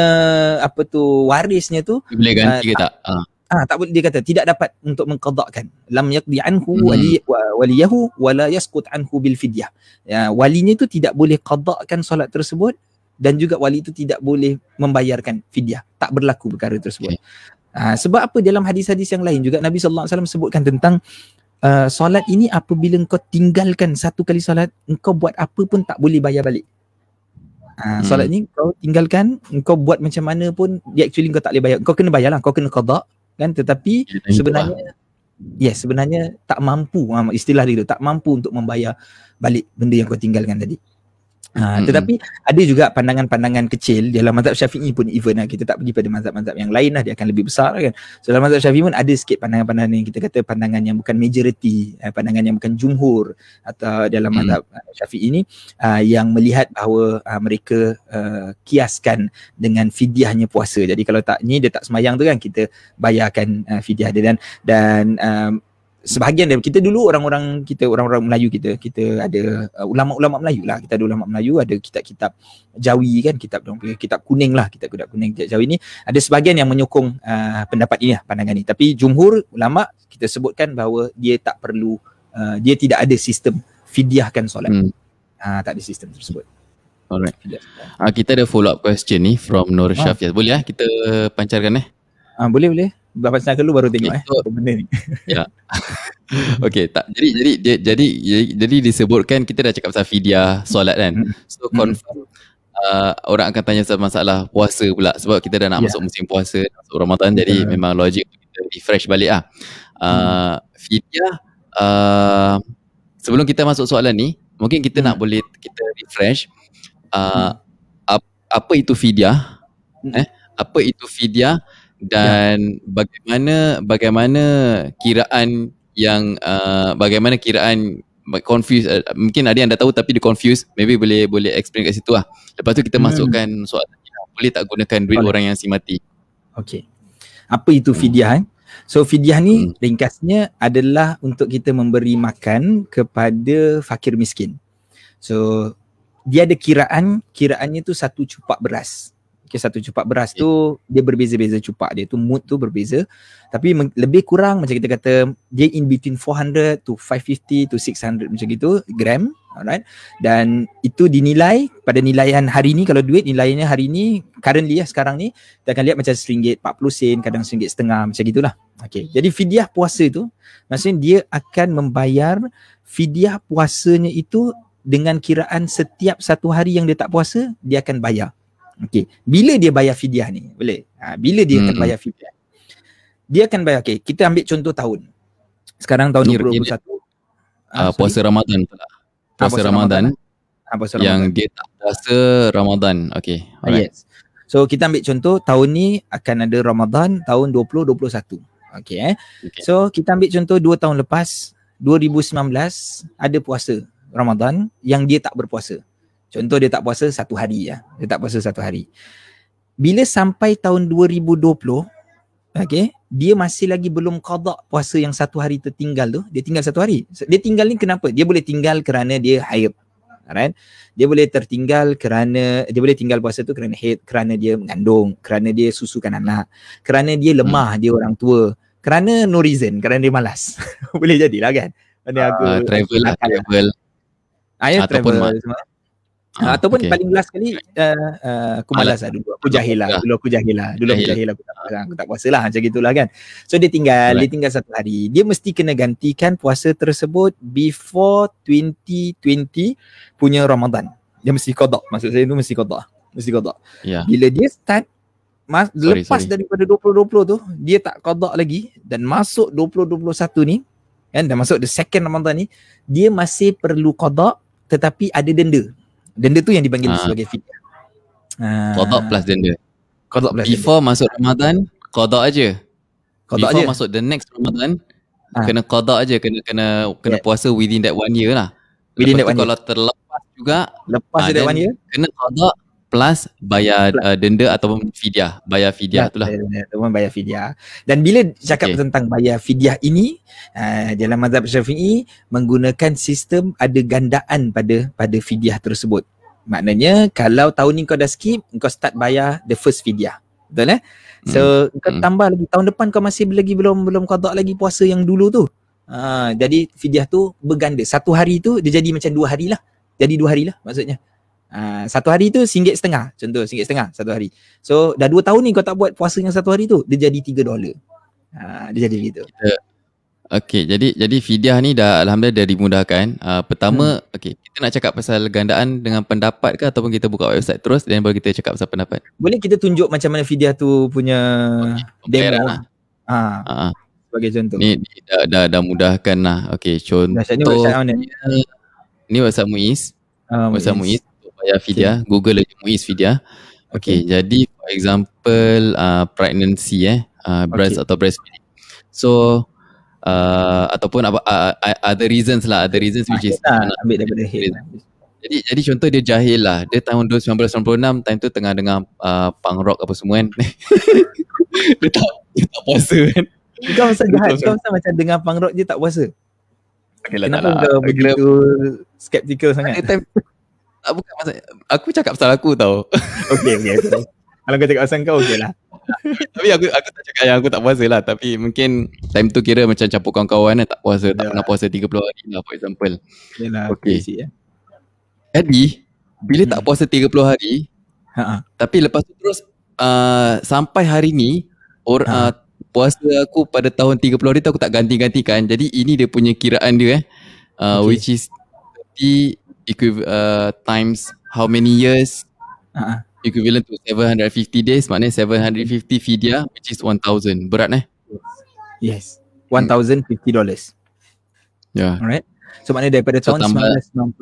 apa tu warisnya tu Dia boleh ganti ke tak? Ah. ah tak boleh dia kata tidak dapat untuk mengqadakkan lam yaqdi anhu Hmm. wali wa- waliyahu wala yasqut anhu bil fidyah ya walinya tu tidak boleh qadakkan solat tersebut dan juga wali itu tidak boleh membayarkan fidyah tak berlaku perkara tersebut Ah, sebab apa dalam hadis-hadis yang lain juga Nabi sallallahu alaihi wasallam sebutkan tentang uh, solat ini apabila kau tinggalkan satu kali solat engkau buat apa pun tak boleh bayar balik. Ah, Hmm. solat ni kau tinggalkan engkau buat macam mana pun dia actually kau tak boleh bayar. Kau kena bayar lah, kau kena qada kan tetapi tanya sebenarnya yes sebenarnya tak mampu ah, istilah dia tu tak mampu untuk membayar balik benda yang kau tinggalkan tadi. Ha, tetapi ada juga pandangan-pandangan kecil dalam mazhab Syafi'i pun even lah kita tak pergi pada mazhab-mazhab yang lain lah dia akan lebih besar kan. So dalam mazhab Syafi'i pun ada sikit pandangan-pandangan yang kita kata pandangan yang bukan majority, eh, pandangan yang bukan jumhur atau dalam mazhab uh, Syafi'i ini uh, yang melihat bahawa uh, mereka uh, kiaskan dengan fidyahnya puasa. Jadi kalau tak ni dia tak semayang tu kan kita bayarkan uh, fidyah dia dan dan um, sebahagian dari kita dulu orang-orang kita orang-orang Melayu kita kita ada uh, ulama-ulama Melayu lah kita ada ulama Melayu ada kitab-kitab Jawi kan kitab dong kitab kuning lah kitab kitab kuning kitab Jawi ni ada sebahagian yang menyokong uh, pendapat ini lah pandangan ni tapi jumhur ulama kita sebutkan bahawa dia tak perlu uh, dia tidak ada sistem fidyahkan solat Hmm. uh, tak ada sistem tersebut Alright. Ah, kita ada follow up question ni from Nur Ah. Syafiat. Boleh ah kita pancarkan eh? uh, boleh boleh Bapak Senang dulu baru tengok eh benda ni Okey, tak. Jadi jadi dia, jadi jadi disebutkan kita dah cakap pasal fidyah solat kan. Hmm. So confirm uh, orang akan tanya pasal masalah puasa pula sebab kita dah nak Ya. masuk musim puasa, masuk Ramadan jadi Betul. memang logik kita refresh balik ah. Uh, fidyah uh, sebelum kita masuk soalan ni, mungkin kita nak Hmm. boleh kita refresh uh, ap- apa itu fidyah? Hmm. Eh, apa itu fidyah dan bagaimana bagaimana kiraan yang uh, bagaimana kiraan confuse uh, mungkin ada yang dah tahu tapi dia confuse maybe boleh boleh explain kat situ lah lepas tu kita Hmm. masukkan soalan boleh tak gunakan duit Boleh. orang yang si mati Okey. Apa itu fidyah eh? So fidyah ni Hmm. ringkasnya adalah untuk kita memberi makan kepada fakir miskin. So dia ada kiraan, kiraannya tu satu cupak beras. Okay, satu cupak beras tu dia berbeza-beza cupak dia tu mood tu berbeza. Tapi lebih kurang macam kita kata dia in between 400 to 550 to 600 macam gitu gram. Alright. Dan itu dinilai pada nilaian hari ni kalau duit nilainya hari ni currently ya sekarang ni kita akan lihat macam RM1 40 sen, kadang RM1 setengah macam gitulah. Okey. Jadi fidyah puasa tu maksudnya dia akan membayar fidyah puasanya itu dengan kiraan setiap satu hari yang dia tak puasa dia akan bayar. Okey. Bila dia bayar fidyah ni? Boleh. Ha, bila dia akan Hmm. bayar fidyah? Dia akan bayar okey, kita ambil contoh tahun. Sekarang tahun Ni- 2021. uh, Ah, sorry. puasa Ramadan pula Ah, puasa Ramadan, Ah, puasa yang Ramadan. dia tak puasa Ramadan okey Ah, alright Yes. So kita ambil contoh tahun ni akan ada Ramadan tahun 2021. Okey eh. Okay. So kita ambil contoh dua tahun lepas 2019 ada puasa Ramadan yang dia tak berpuasa. Contoh dia tak puasa satu hari ya. Dia tak puasa satu hari. Bila sampai tahun 2020 okey, dia masih lagi belum qada puasa yang satu hari tertinggal tu dia tinggal satu hari dia tinggal ni kenapa dia boleh tinggal kerana dia haid right dia boleh tertinggal kerana dia boleh tinggal puasa tu kerana haid kerana dia mengandung kerana dia susukan anak kerana dia lemah hmm. dia orang tua kerana no reason kerana dia malas boleh jadilah kan Ini aku uh, travel lah travel ah, ya, ataupun travel semua. Uh, ataupun okay. paling last sekali uh, uh, aku malas lah dulu. Aku jahil lah. Dulu aku jahil lah. Dulu aku jahil. lah aku tak, aku tak puasa lah. Macam gitulah kan. So dia tinggal right. dia tinggal satu hari. Dia mesti kena gantikan puasa tersebut before 2020 punya Ramadan. Dia mesti kodok. Maksud saya tu mesti kodok. Mesti kodok. Yeah. bila dia start mas, sorry, lepas sorry. daripada 2020 tu dia tak kodok lagi. Dan masuk 2021 ni kan dan masuk the second Ramadan ni dia masih perlu kodok tetapi ada denda denda tu yang dipanggil ha. sebagai fidyah. Ha. Qada plus denda. Qada plus Before denda. masuk Ramadan, qada aja. Qada Before aja. masuk the next Ramadan, ha. kena qada aja, kena kena kena yeah. puasa within that one year lah. Within Lepas that one kalau year. terlepas juga, lepas ha, that one year, kena qada plus bayar uh, denda ataupun fidyah. Bayar fidyah ya, itulah. ataupun bayar fidyah. Dan bila cakap okay. tentang bayar fidyah ini uh, dalam mazhab Syafi'i menggunakan sistem ada gandaan pada pada fidyah tersebut. Maknanya kalau tahun ni kau dah skip kau start bayar the first fidyah. Betul eh? So hmm. kau hmm. tambah lagi. Tahun depan kau masih lagi belum belum qada lagi puasa yang dulu tu. Uh, jadi fidyah tu berganda. Satu hari tu dia jadi macam dua hari lah. Jadi dua hari lah maksudnya Uh, satu hari tu singgit setengah contoh singgit setengah satu hari so dah dua tahun ni kau tak buat puasa yang satu hari tu dia jadi tiga dolar uh, dia jadi gitu Okay, jadi jadi fidyah ni dah alhamdulillah dah dimudahkan. Uh, pertama, hmm. okay, kita nak cakap pasal gandaan dengan pendapat ke ataupun kita buka website terus dan baru kita cakap pasal pendapat. Boleh kita tunjuk macam mana fidyah tu punya okay, demo lah. Ha. Uh, sebagai contoh. Ni, ni dah, dah dah mudahkan lah. Okay, contoh. Ni website mana? Ni website Muiz. Uh, website Muiz bayar fidyah. Okay. Google aja Muiz fidyah. Okay. okay jadi for example uh, pregnancy eh uh, breast okay. atau breastfeeding so uh, ataupun apa uh, other reasons lah other reasons which is lah, ambil daripada head lah. jadi jadi contoh dia jahil lah. Dia tahun 1996 time tu tengah dengar uh, punk rock apa semua kan. Dia tak dia tak puasa kan. Kau masa jahat kau masa macam dengar punk rock je tak puasa. Okay lah, Kenapa kau begitu skeptical sangat? Time, tak bukan masa aku cakap pasal aku tau. Okey okey. Kalau kau cakap pasal kau okeylah. tapi aku aku tak cakap yang aku tak puasa lah tapi mungkin time tu kira macam campur kawan-kawan lah, tak puasa tak pernah puasa 30 hari lah for example. Yalah okey. Okay. Ya. Jadi bila hmm. tak puasa 30 hari ha tapi lepas tu terus uh, sampai hari ni or ha. uh, puasa aku pada tahun 30 hari tu aku tak ganti-gantikan. Jadi ini dia punya kiraan dia eh. Uh, okay. which is equiv- uh, times how many years? Uh-huh. equivalent to 750 days maknanya 750 fidyah which is 1000 berat eh? Yes. 1050 dollars. Yeah alright. So maknanya daripada so, tahun tambah,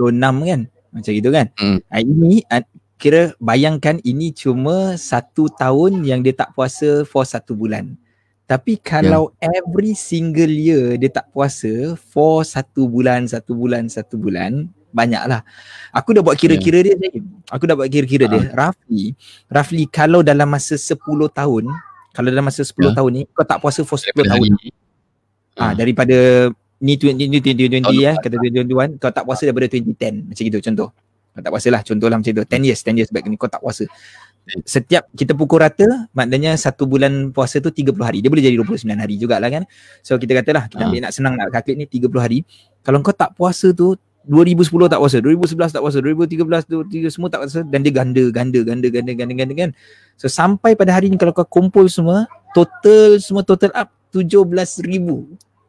1996 kan? Macam gitu kan? Mm. uh, ini uh, kira bayangkan ini cuma satu tahun yang dia tak puasa for satu bulan. Tapi kalau yeah. every single year dia tak puasa for satu bulan, satu bulan, satu bulan, banyak lah. Aku dah buat kira-kira yeah. dia. Aku dah buat kira-kira uh. dia. Ah. Roughly, roughly kalau dalam masa 10 tahun, kalau dalam masa 10 yeah. tahun ni, kau tak puasa for 10 daripada tahun. Ni. Ah, uh. daripada ni 2020 ya, kata 2021, kau tak puasa daripada 2010. Macam itu contoh. Kau tak puasa lah, contoh lah macam itu. 10 years, 10 years back ni kau tak puasa. Setiap kita pukul rata, maknanya satu bulan puasa tu 30 hari. Dia boleh jadi 29 hari jugalah kan. So kita katalah, kita uh. nak senang nak calculate ni 30 hari. Kalau kau tak puasa tu 2010 tak puasa, 2011 tak puasa, 2013 tu semua tak puasa dan dia ganda ganda ganda ganda ganda ganda kan. So sampai pada hari ni kalau kau kumpul semua, total semua total up 17,000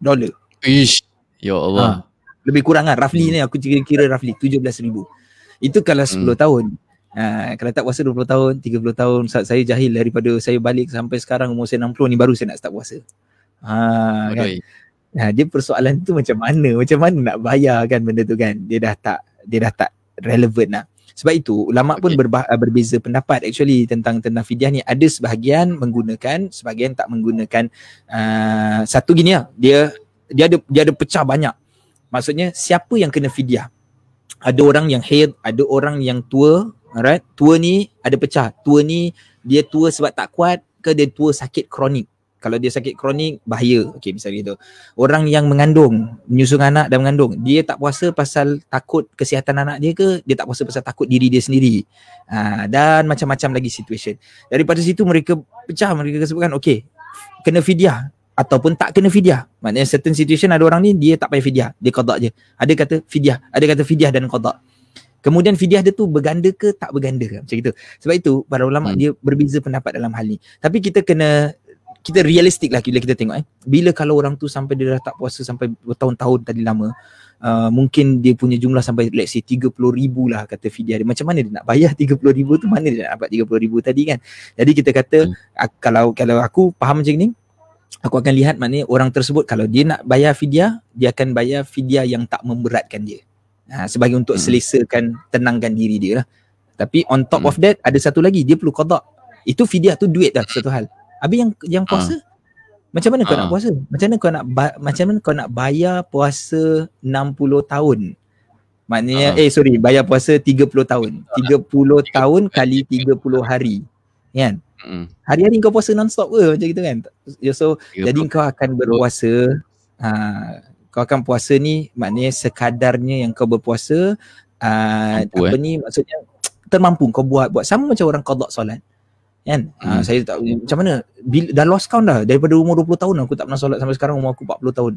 dolar. Ish. Ya Allah. Ha, lebih kurang kan roughly hmm. ni aku kira-kira roughly 17,000. Itu kalau 10 hmm. tahun. Ha, kalau tak puasa 20 tahun, 30 tahun saat saya jahil daripada saya balik sampai sekarang umur saya 60 ni baru saya nak start puasa. Ha, kan? Ha, dia persoalan tu macam mana? Macam mana nak bayar kan benda tu kan? Dia dah tak dia dah tak relevan lah. Sebab itu ulama pun okay. berbeza pendapat actually tentang tentang fidyah ni. Ada sebahagian menggunakan, sebahagian tak menggunakan uh, satu gini lah. Dia dia ada dia ada pecah banyak. Maksudnya siapa yang kena fidyah? Ada orang yang haid, ada orang yang tua, alright? Tua ni ada pecah. Tua ni dia tua sebab tak kuat ke dia tua sakit kronik. Kalau dia sakit kronik bahaya. Okey misalnya gitu. Orang yang mengandung, menyusung anak dan mengandung, dia tak puasa pasal takut kesihatan anak dia ke, dia tak puasa pasal takut diri dia sendiri. Ha, dan macam-macam lagi situation. Daripada situ mereka pecah, mereka sebutkan okey, kena fidyah ataupun tak kena fidyah. Maknanya certain situation ada orang ni dia tak payah fidyah, dia qada je. Ada kata fidyah, ada kata fidyah dan qada. Kemudian fidyah dia tu berganda ke tak berganda ke macam itu. Sebab itu para ulama hmm. dia berbeza pendapat dalam hal ni. Tapi kita kena kita realistik lah bila kita tengok eh. Bila kalau orang tu sampai dia dah tak puasa sampai bertahun-tahun tadi lama, uh, mungkin dia punya jumlah sampai let's say 30 ribu lah kata fidyah dia. Macam mana dia nak bayar 30 ribu tu? Mana dia nak dapat 30 ribu tadi kan? Jadi kita kata hmm. kalau kalau aku faham macam ni, aku akan lihat maknanya orang tersebut kalau dia nak bayar fidyah, dia akan bayar fidyah yang tak memberatkan dia. Ha, sebagai untuk hmm. selesakan tenangkan diri dia lah. Tapi on top hmm. of that ada satu lagi dia perlu qada. Itu fidyah tu duit dah satu hal. Habis yang yang ah. puasa? Uh. Macam mana kau uh. nak ah. puasa? Macam mana kau nak macam mana kau nak bayar puasa 60 tahun? Maknanya uh. eh sorry, bayar puasa 30 tahun. 30 tahun kali 30 hari. Kan? Mm. Hari-hari kau puasa non-stop ke macam gitu kan? So jadi kau akan berpuasa ha, kau akan puasa ni maknanya sekadarnya yang kau berpuasa uh, apa eh? ni maksudnya termampu kau buat buat sama macam orang qada solat kan? Hmm. uh, saya tak macam mana? Bila, dah lost count dah. Daripada umur 20 tahun aku tak pernah solat sampai sekarang umur aku 40 tahun.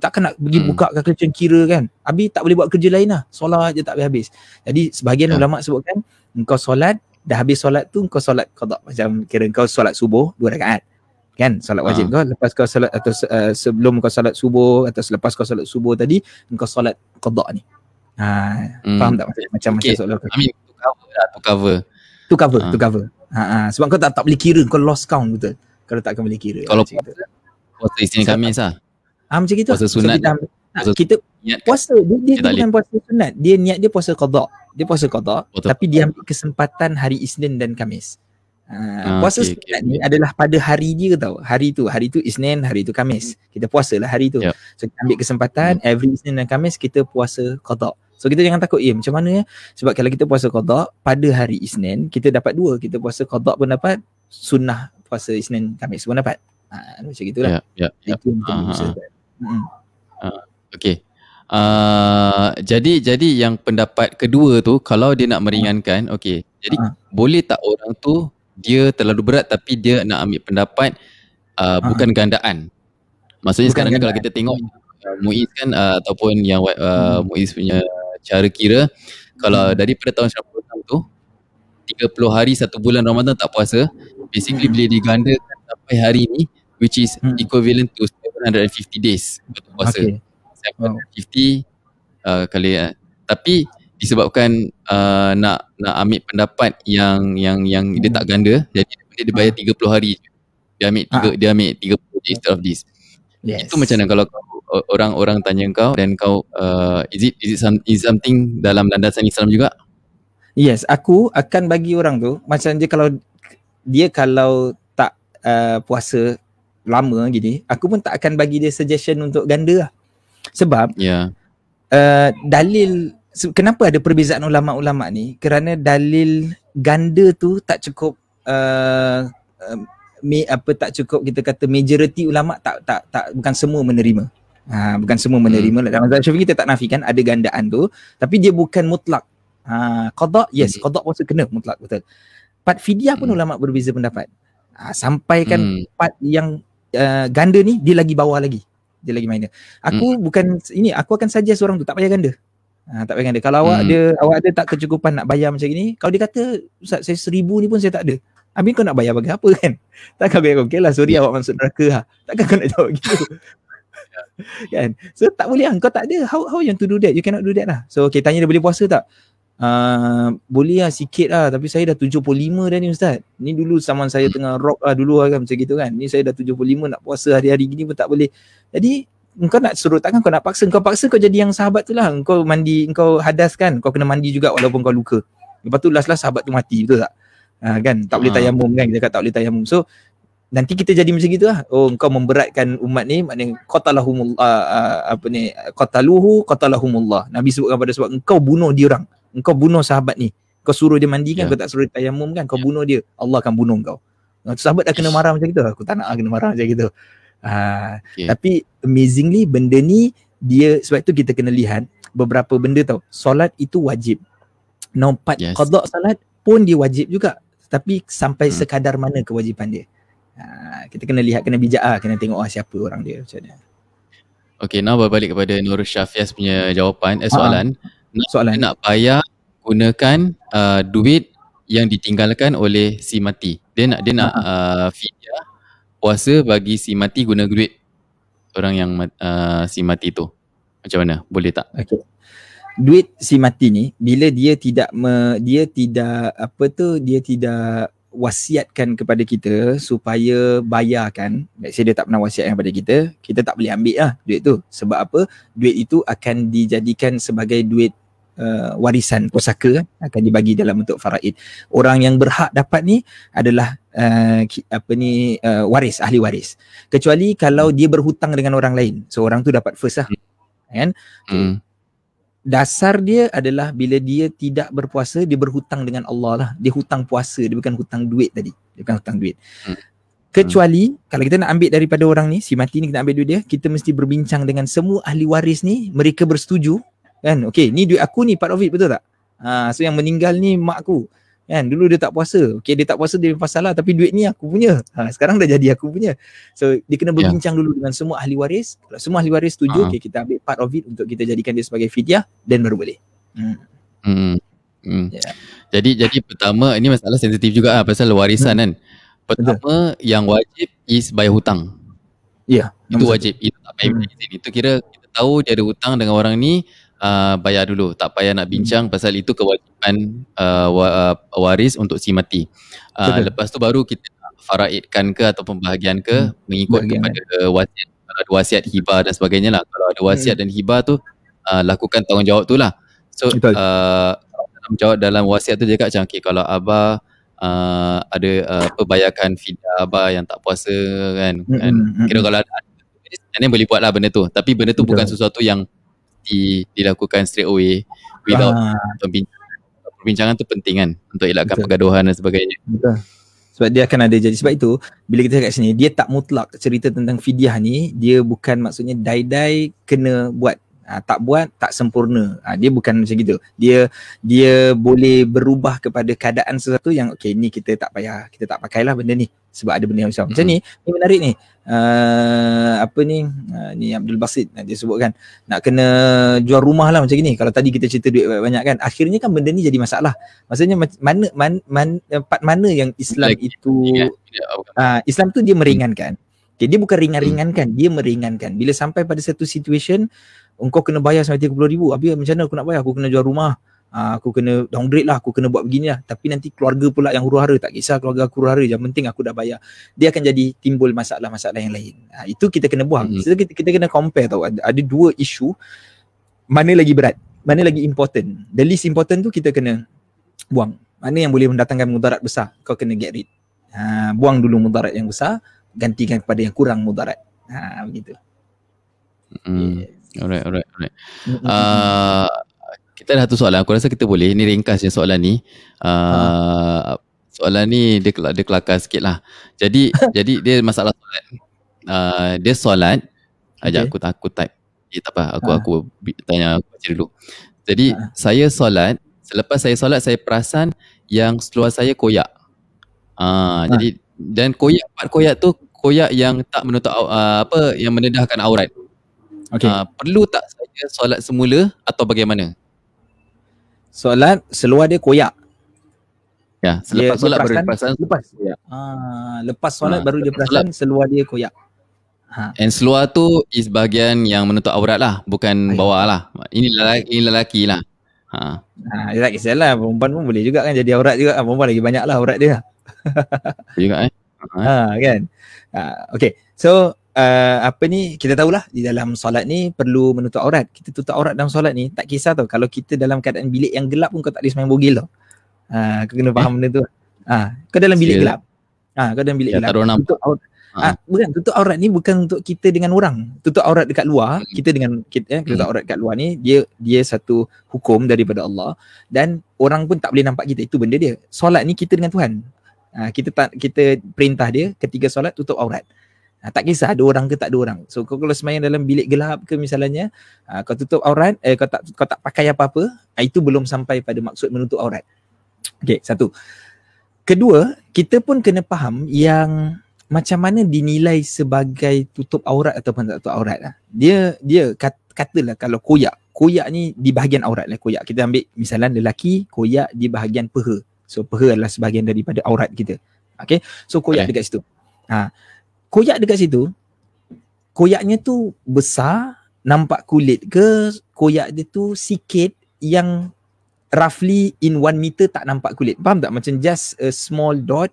Takkan nak pergi hmm. buka calculation kira kan? Habis tak boleh buat kerja lain lah. Solat je tak habis. Jadi sebahagian ya. ulama sebutkan engkau solat dah habis solat tu engkau solat qada. Macam kira engkau solat subuh dua rakaat. Kan? Solat wajib ha. kau lepas kau solat atau uh, sebelum kau solat subuh atau selepas kau solat subuh tadi engkau solat qada ni. Ha hmm. faham tak macam okay. macam solat I mean to cover lah to cover to cover ha. to cover. Ha, ha. Sebab kau tak, tak boleh kira Kau lost count betul. Kalau tak akan boleh kira. Kalau puasa Puasa Isnin Khamis lah. Ha, Macam itu Puasa sunat so, kita, puasa kita puasa Dia, dia, dia bukan puasa sunat. Dia niat dia puasa qadha. Dia puasa qadha Tapi dia ambil kesempatan Hari Isnin dan Khamis. Ha, ha, Puasa okay, sunat okay. ni adalah pada hari dia tau. Hari tu Hari tu Isnin Hari tu Khamis. Kita puasa lah hari tu. Yep. So kita ambil kesempatan hmm. Every Isnin dan Khamis Kita puasa qadha So kita jangan takut, ya macam mana ya? Sebab kalau kita puasa qada pada hari Isnin, kita dapat dua. Kita puasa qada pun dapat, sunnah puasa Isnin Khamis pun dapat. Ha, macam gitulah. Ya, ya, ya. Itu yang kita uh, uh, Okay. Uh, jadi jadi yang pendapat kedua tu kalau dia nak meringankan okey jadi uh. boleh tak orang tu dia terlalu berat tapi dia nak ambil pendapat uh, uh. bukan gandaan maksudnya bukan sekarang gandaan. kalau kita tengok uh, Muiz kan uh, ataupun yang uh, hmm. Muiz punya cara kira kalau hmm. daripada tahun 96 tu 30 hari satu bulan Ramadan tak puasa basically hmm. boleh digandakan sampai hari ni which is hmm. equivalent to 750 days untuk puasa okay. 750 uh, kali uh, tapi disebabkan uh, nak nak ambil pendapat yang yang yang hmm. dia tak ganda jadi dia bayar 30 hari dia ambil tiga, ha. dia ambil 30 days of this yes. itu macam mana kalau kau orang-orang tanya kau dan kau uh, is it is it, some, is something dalam landasan Islam juga? Yes, aku akan bagi orang tu macam dia kalau dia kalau tak uh, puasa lama gini, aku pun tak akan bagi dia suggestion untuk ganda lah. Sebab yeah. uh, dalil kenapa ada perbezaan ulama-ulama ni? Kerana dalil ganda tu tak cukup uh, uh, me, apa tak cukup kita kata majority ulama tak tak tak bukan semua menerima. Ha, bukan semua menerima hmm. dalam mazhab Syafi'i kita tak nafikan ada gandaan tu tapi dia bukan mutlak. Ha, qada yes, hmm. qada puasa kena mutlak betul. Part fidyah pun hmm. ulama berbeza pendapat. Ha, sampaikan hmm. part yang uh, ganda ni dia lagi bawah lagi. Dia lagi minor. Aku hmm. bukan ini aku akan saja seorang tu tak payah ganda. Ha, tak payah ganda. Kalau hmm. awak ada awak ada tak kecukupan nak bayar macam ni, kalau dia kata Ustaz saya seribu ni pun saya tak ada. Habis kau nak bayar bagi apa kan? Takkan bayar okey lah sorry yeah. awak masuk neraka ha. Takkan kau nak jawab gitu. kan? So tak boleh lah. Kau tak ada. How how you to do that? You cannot do that lah. So okay tanya dia boleh puasa tak? Uh, boleh lah sikit lah. Tapi saya dah 75 dah ni ustaz. Ni dulu zaman saya tengah rock lah dulu lah kan macam gitu kan. Ni saya dah 75 nak puasa hari-hari gini pun tak boleh. Jadi kau nak suruh takkan kau nak paksa. Kau paksa kau jadi yang sahabat tu lah. Kau mandi kau hadas kan? Kau kena mandi juga walaupun kau luka. Lepas tu last-last sahabat tu mati betul tak? Ha, kan? Tak boleh tayamum kan? Kita kata tak boleh tayamum. So nanti kita jadi macam gitu lah. Oh engkau memberatkan umat ni maknanya qatalahumullah uh, uh, apa ni qataluhu qatalahumullah. Nabi sebutkan pada sebab engkau bunuh dia orang. Engkau bunuh sahabat ni. Kau suruh dia mandi kan, yeah. kau tak suruh tayamum kan, kau yeah. bunuh dia. Allah akan bunuh kau. Sahabat dah kena marah macam gitu. Aku tak nak lah kena marah macam gitu. Uh, okay. Tapi amazingly benda ni dia sebab tu kita kena lihat beberapa benda tau. Solat itu wajib. Nompat yes. qada salat pun dia wajib juga. Tapi sampai hmm. sekadar mana kewajipan dia. Uh, kita kena lihat, kena bijak lah. Kena tengok ah, siapa orang dia macam mana. Okay, now berbalik kepada Nur Syafias punya jawapan, eh, soalan. Uh, soalan. Nak bayar gunakan uh, duit yang ditinggalkan oleh si mati. Dia nak dia nak uh, fidyah puasa bagi si mati guna duit orang yang uh, si mati tu. Macam mana? Boleh tak? Okay. Duit si mati ni bila dia tidak me, dia tidak apa tu dia tidak wasiatkan kepada kita supaya bayarkan let's say dia tak pernah wasiatkan kepada kita kita tak boleh ambil lah duit tu sebab apa duit itu akan dijadikan sebagai duit uh, warisan pusaka akan dibagi dalam bentuk faraid. Orang yang berhak dapat ni adalah uh, apa ni uh, waris ahli waris. Kecuali kalau dia berhutang dengan orang lain. So orang tu dapat first lah. Kan? Hmm. Dasar dia adalah bila dia tidak berpuasa dia berhutang dengan Allah lah. Dia hutang puasa, dia bukan hutang duit tadi. Dia bukan hutang duit. Hmm. Kecuali hmm. kalau kita nak ambil daripada orang ni, si mati ni kita ambil duit dia, kita mesti berbincang dengan semua ahli waris ni, mereka bersetuju kan okey ni duit aku ni part of it betul tak ha so yang meninggal ni mak aku kan dulu dia tak puasa okey dia tak puasa dia pasal lah tapi duit ni aku punya ha sekarang dah jadi aku punya so dia kena ya. berbincang yeah. dulu dengan semua ahli waris kalau semua ahli waris setuju uh-huh. okey kita ambil part of it untuk kita jadikan dia sebagai fidyah dan baru boleh hmm hmm, hmm. Yeah. jadi jadi pertama ini masalah sensitif juga lah pasal warisan hmm. kan pertama Betul. yang wajib is bayar hutang ya yeah, itu wajib itu tak payah hmm. itu kira kita tahu dia ada hutang dengan orang ni uh, bayar dulu tak payah nak bincang hmm. pasal itu kewajipan uh, waris untuk si mati uh, lepas tu baru kita faraidkan ke atau pembahagian ke hmm. mengikut Bahagian. kepada wasiat kalau ada wasiat hibah dan sebagainya lah kalau ada wasiat hmm. dan hibah tu uh, lakukan tanggungjawab tu lah so uh, tanggungjawab dalam wasiat tu dia cakap macam okay, kalau abah Uh, ada uh, apa bayarkan fidyah abah yang tak puasa kan, mm-hmm. kan? kira kalau ada ini boleh buat lah benda tu tapi benda tu Betul. bukan sesuatu yang di, dilakukan straight away without ah. perbincangan. Perbincangan tu penting kan untuk elakkan Betul. pergaduhan dan sebagainya. Betul. Sebab dia akan ada jadi sebab itu bila kita kat sini dia tak mutlak cerita tentang fidyah ni dia bukan maksudnya dai-dai kena buat ha, tak buat tak sempurna. Ha, dia bukan macam gitu. Dia dia boleh berubah kepada keadaan sesuatu yang okey ni kita tak payah kita tak pakailah benda ni sebab ada benda yang macam macam ni ni menarik ni. Uh, apa ni? Uh, ni Abdul Basit dia sebutkan. Nak kena jual rumah lah macam ni kalau tadi kita cerita duit banyak kan akhirnya kan benda ni jadi masalah. Maksudnya mana man, man, part mana yang Islam Lagi, itu uh, Islam tu dia meringankan. Okay, dia bukan ringan-ringankan dia meringankan. Bila sampai pada satu situation engkau kena bayar sampai 30 ribu. Habis macam mana aku nak bayar? Aku kena jual rumah. Uh, aku kena downgrade lah. Aku kena buat begini lah. Tapi nanti keluarga pula yang huru hara tak kisah keluarga aku huru hara yang penting aku dah bayar. Dia akan jadi timbul masalah-masalah yang lain. Uh, itu kita kena buang. Mm-hmm. so, kita, kita kena compare tau. Ada, ada dua isu. Mana lagi berat? Mana lagi important? The least important tu kita kena buang. Mana yang boleh mendatangkan mudarat besar? Kau kena get rid. Uh, buang dulu mudarat yang besar. Gantikan kepada yang kurang mudarat. Ha, begitu. Mm. yes. Alright, alright, alright. Uh, kita ada satu soalan. Aku rasa kita boleh. Ini ringkas je soalan ni. Uh, soalan ni dia, dia kelakar sikit lah. Jadi, jadi dia masalah solat. Uh, dia solat. Okay. Ajak aku, aku type. Eh, tak apa. Aku, ha. aku tanya aku baca dulu. Jadi, ha. saya solat. Selepas saya solat, saya perasan yang seluar saya koyak. Uh, ha. Jadi, dan koyak, part koyak tu koyak yang tak menutup uh, apa yang mendedahkan aurat. Okay. Uh, perlu tak saya solat semula atau bagaimana? Solat seluar dia koyak. Ya, selepas dia solat baru dia perasan. Lepas. Ya. Ah, lepas solat ha, baru dia perasan solat. seluar dia koyak. Ha. And seluar tu is bahagian yang menutup aurat lah, bukan Ayuh. bawah lah. Ini lelaki, ini lelaki lah. Ha. Ha, tak kisahlah, perempuan pun boleh juga kan jadi aurat juga. Perempuan lagi banyak lah aurat dia. juga eh. Ha, kan. Ha, okay, so uh, apa ni kita tahulah di dalam solat ni perlu menutup aurat. Kita tutup aurat dalam solat ni tak kisah tau kalau kita dalam keadaan bilik yang gelap pun kau tak boleh sembahyang bogil tau. Ha uh, kau kena faham eh? benda tu. Ha uh, kau dalam bilik gelap. Ha kau dalam bilik ya, gelap. Tutup aurat. Ha. Uh, bukan tutup aurat ni bukan untuk kita dengan orang. Tutup aurat dekat luar, hmm. kita dengan kita eh, tutup hmm. aurat dekat luar ni dia dia satu hukum daripada Allah dan orang pun tak boleh nampak kita itu benda dia. Solat ni kita dengan Tuhan. Ha, kita tak kita perintah dia ketika solat tutup aurat. Ha, tak kisah ada orang ke tak ada orang. So kau kalau semayang dalam bilik gelap ke misalnya, ha, kau tutup aurat, eh kau tak kau tak pakai apa-apa, ha, itu belum sampai pada maksud menutup aurat. Okey, satu. Kedua, kita pun kena faham yang macam mana dinilai sebagai tutup aurat ataupun tak tutup aurat lah. Dia dia kat, katalah kalau koyak, koyak ni di bahagian aurat lah koyak. Kita ambil misalnya lelaki koyak di bahagian peha. So peha adalah sebahagian daripada aurat kita. Okay, so koyak okay. dekat situ. Ha, koyak dekat situ koyaknya tu besar nampak kulit ke koyak dia tu sikit yang roughly in one meter tak nampak kulit faham tak macam just a small dot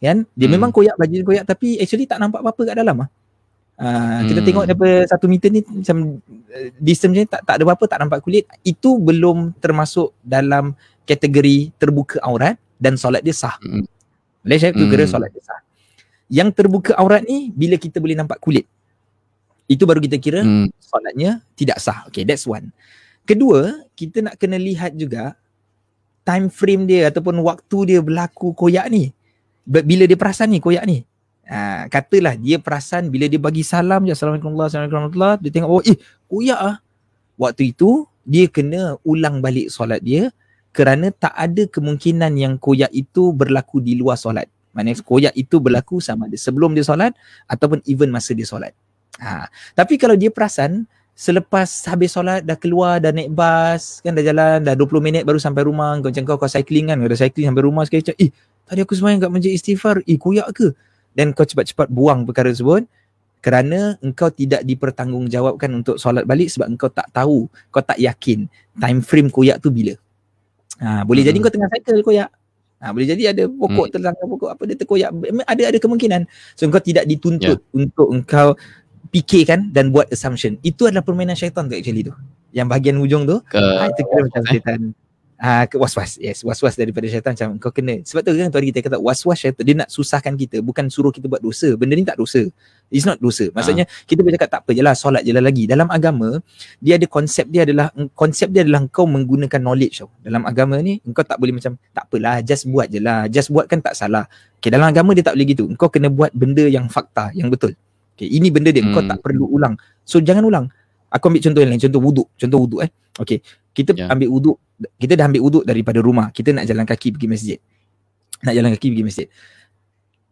kan dia hmm. memang koyak baju koyak tapi actually tak nampak apa-apa kat dalam ah uh, hmm. kita tengok daripada satu meter ni macam uh, distance ni tak tak ada apa-apa tak nampak kulit itu belum termasuk dalam kategori terbuka aurat dan solat dia sah hmm. Malaysia tu hmm. kira solat dia sah yang terbuka aurat ni bila kita boleh nampak kulit. Itu baru kita kira hmm. solatnya tidak sah. Okay, that's one. Kedua, kita nak kena lihat juga time frame dia ataupun waktu dia berlaku koyak ni. Bila dia perasan ni koyak ni. Ha, katalah dia perasan bila dia bagi salam je Assalamualaikum warahmatullahi wabarakatuh dia tengok oh eh koyak ah. Waktu itu dia kena ulang balik solat dia kerana tak ada kemungkinan yang koyak itu berlaku di luar solat. Maknanya koyak itu berlaku sama ada sebelum dia solat ataupun even masa dia solat. Ha. Tapi kalau dia perasan selepas habis solat dah keluar dah naik bas kan dah jalan dah 20 minit baru sampai rumah kau macam kau kau cycling kan kau dah cycling sampai rumah sekali macam eh tadi aku semayang kat masjid istighfar eh koyak ke dan kau cepat-cepat buang perkara tersebut kerana engkau tidak dipertanggungjawabkan untuk solat balik sebab engkau tak tahu kau tak yakin time frame koyak tu bila ha, boleh hmm. jadi kau tengah cycle koyak Ha, boleh jadi ada pokok hmm. terlanggar pokok apa dia terkoyak ada ada kemungkinan so engkau tidak dituntut yeah. untuk engkau fikirkan dan buat assumption itu adalah permainan syaitan tu actually tu yang bahagian hujung tu Ke, ha, itu kira macam syaitan Ah uh, was-was. Yes, was-was daripada syaitan macam kau kena. Sebab tu kan tu hari kita kata was-was syaitan dia nak susahkan kita, bukan suruh kita buat dosa. Benda ni tak dosa. It's not dosa. Maksudnya uh. kita boleh cakap tak apa jelah solat jelah lagi. Dalam agama dia ada konsep dia adalah konsep dia adalah kau menggunakan knowledge tau. Dalam agama ni kau tak boleh macam tak apalah just buat jelah. Just buat kan tak salah. Okay, dalam agama dia tak boleh gitu. Kau kena buat benda yang fakta, yang betul. Okay, ini benda dia hmm. kau tak perlu ulang. So jangan ulang. Aku ambil contoh yang lain, contoh wuduk, contoh wuduk eh. Okay, kita yeah. ambil wuduk kita dah ambil wuduk daripada rumah kita nak jalan kaki pergi masjid nak jalan kaki pergi masjid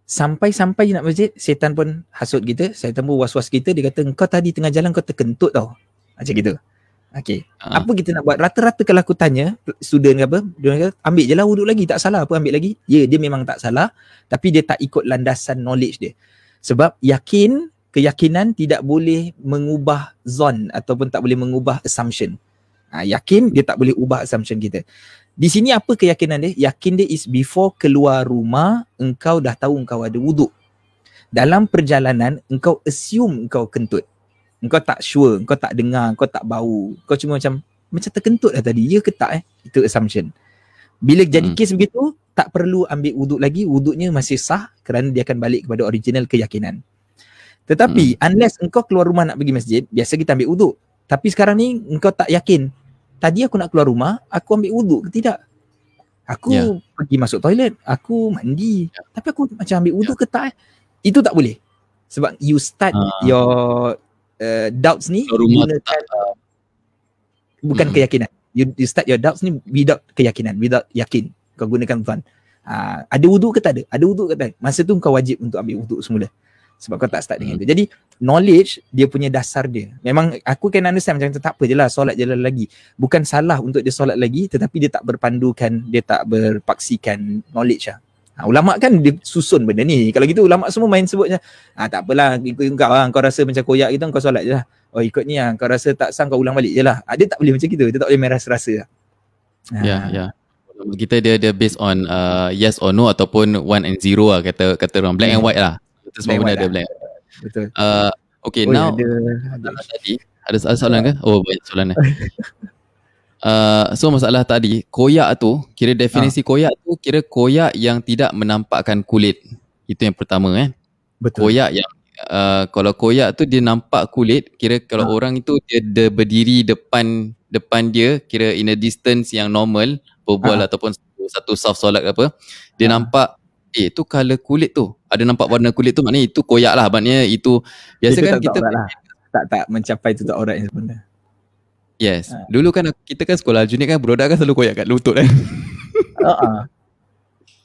sampai-sampai nak masjid setan pun hasut kita setan pun was-was kita dia kata kau tadi tengah jalan kau terkentut tau macam gitu Okay. Uh. Apa kita nak buat? Rata-rata kalau aku tanya student ke apa, dia kata ambil je lah wuduk lagi. Tak salah apa ambil lagi. Ya, dia memang tak salah. Tapi dia tak ikut landasan knowledge dia. Sebab yakin, keyakinan tidak boleh mengubah zon ataupun tak boleh mengubah assumption. Ha, yakin dia tak boleh ubah assumption kita. Di sini apa keyakinan dia? Yakin dia is before keluar rumah engkau dah tahu engkau ada wuduk. Dalam perjalanan engkau assume engkau kentut. Engkau tak sure, engkau tak dengar, engkau tak bau. Kau cuma macam macam terkentut dah tadi. Ya ke tak eh? Itu assumption. Bila jadi hmm. kes begitu, tak perlu ambil wuduk lagi. Wuduknya masih sah kerana dia akan balik kepada original keyakinan. Tetapi hmm. unless engkau keluar rumah nak pergi masjid, biasa kita ambil wuduk. Tapi sekarang ni engkau tak yakin tadi aku nak keluar rumah, aku ambil wuduk ke tidak? Aku yeah. pergi masuk toilet, aku mandi. Yeah. Tapi aku macam ambil wuduk yeah. ke tak? Eh? Itu tak boleh. Sebab you start uh, your uh, doubts ni gunakan uh, bukan hmm. keyakinan. You, you start your doubts ni without keyakinan, without yakin. Kau gunakan fun. Uh, ada wuduk ke tak ada? Ada wuduk ke tak ada? Masa tu kau wajib untuk ambil wuduk semula sebab kau tak start dengan hmm. Jadi knowledge dia punya dasar dia. Memang aku kan understand macam tu tak apa je lah solat je lah lagi. Bukan salah untuk dia solat lagi tetapi dia tak berpandukan, dia tak berpaksikan knowledge lah. Ha, ulama kan dia susun benda ni. Kalau gitu ulama semua main sebutnya. Ha, tak apalah ikut kau lah. Kau rasa macam koyak gitu kau solat je lah. Oh ikut ni lah. Kau rasa tak sang kau ulang balik je lah. Ha, dia tak boleh macam gitu. Dia tak boleh main rasa-rasa lah. Ha. Ya, ya. Kita dia dia based on uh, yes or no ataupun one and zero lah kata kata orang black yeah. and hmm. white lah kita semua benda ada black. Betul. Uh, okay, oh, now ada, ada. tadi ada soalan, soalan ke? Oh, banyak soalan ni. uh, so masalah tadi, koyak tu, kira definisi ha. koyak tu kira koyak yang tidak menampakkan kulit. Itu yang pertama eh. Betul. Koyak yang uh, kalau koyak tu dia nampak kulit, kira kalau ha. orang itu dia, dia berdiri depan depan dia, kira in a distance yang normal, berbual ha. ataupun satu, satu soft solat ke apa, dia ha. nampak eh tu color kulit tu. Ada nampak warna kulit tu maknanya itu koyak lah. Maknanya itu biasa Itu kan tak kita tak lah. tak tak mencapai tutup aurat yang sebenar. Yes. Ha. Dulu kan kita kan sekolah aljunied kan budak kan selalu koyak kat lutut kan. Uh-uh.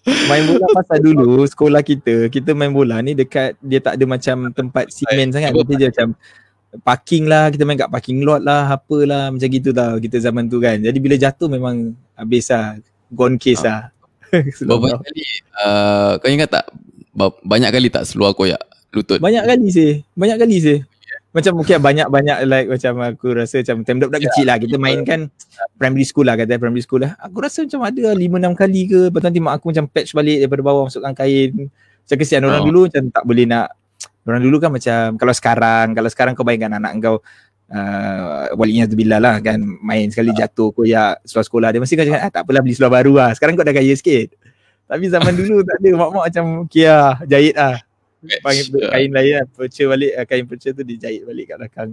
Main bola pasal dulu sekolah kita, kita main bola ni dekat dia tak ada macam tempat simen sangat. Kita je macam parking lah, kita main kat parking lot lah, apalah macam gitu tau kita zaman tu kan. Jadi bila jatuh memang habis lah, gone case lah. Berapa kali uh, kau ingat tak ba- banyak kali tak seluar koyak lutut. Banyak kali sih, banyak kali sih. Macam mungkin banyak-banyak like macam aku rasa macam time budak-budak kecil lah kita main kan primary school lah kata primary school lah. Aku rasa macam ada lah 5 6 kali ke lepas nanti mak aku macam patch balik daripada bawah masukkan kain. Macam kesian orang Oh. dulu macam tak boleh nak orang dulu kan macam kalau sekarang kalau sekarang kau bayangkan anak kau uh, walinya tu bila lah kan. Main sekali jatuh koyak seluar sekolah dia. Mesti kau cakap ah, tak apalah beli seluar baru lah. Sekarang kau dah kaya sikit. Tapi zaman dulu tak ada. Mak-mak macam kia jahit lah. Panggil kain lain lah. Perca balik uh, kain perca tu dijahit balik kat belakang.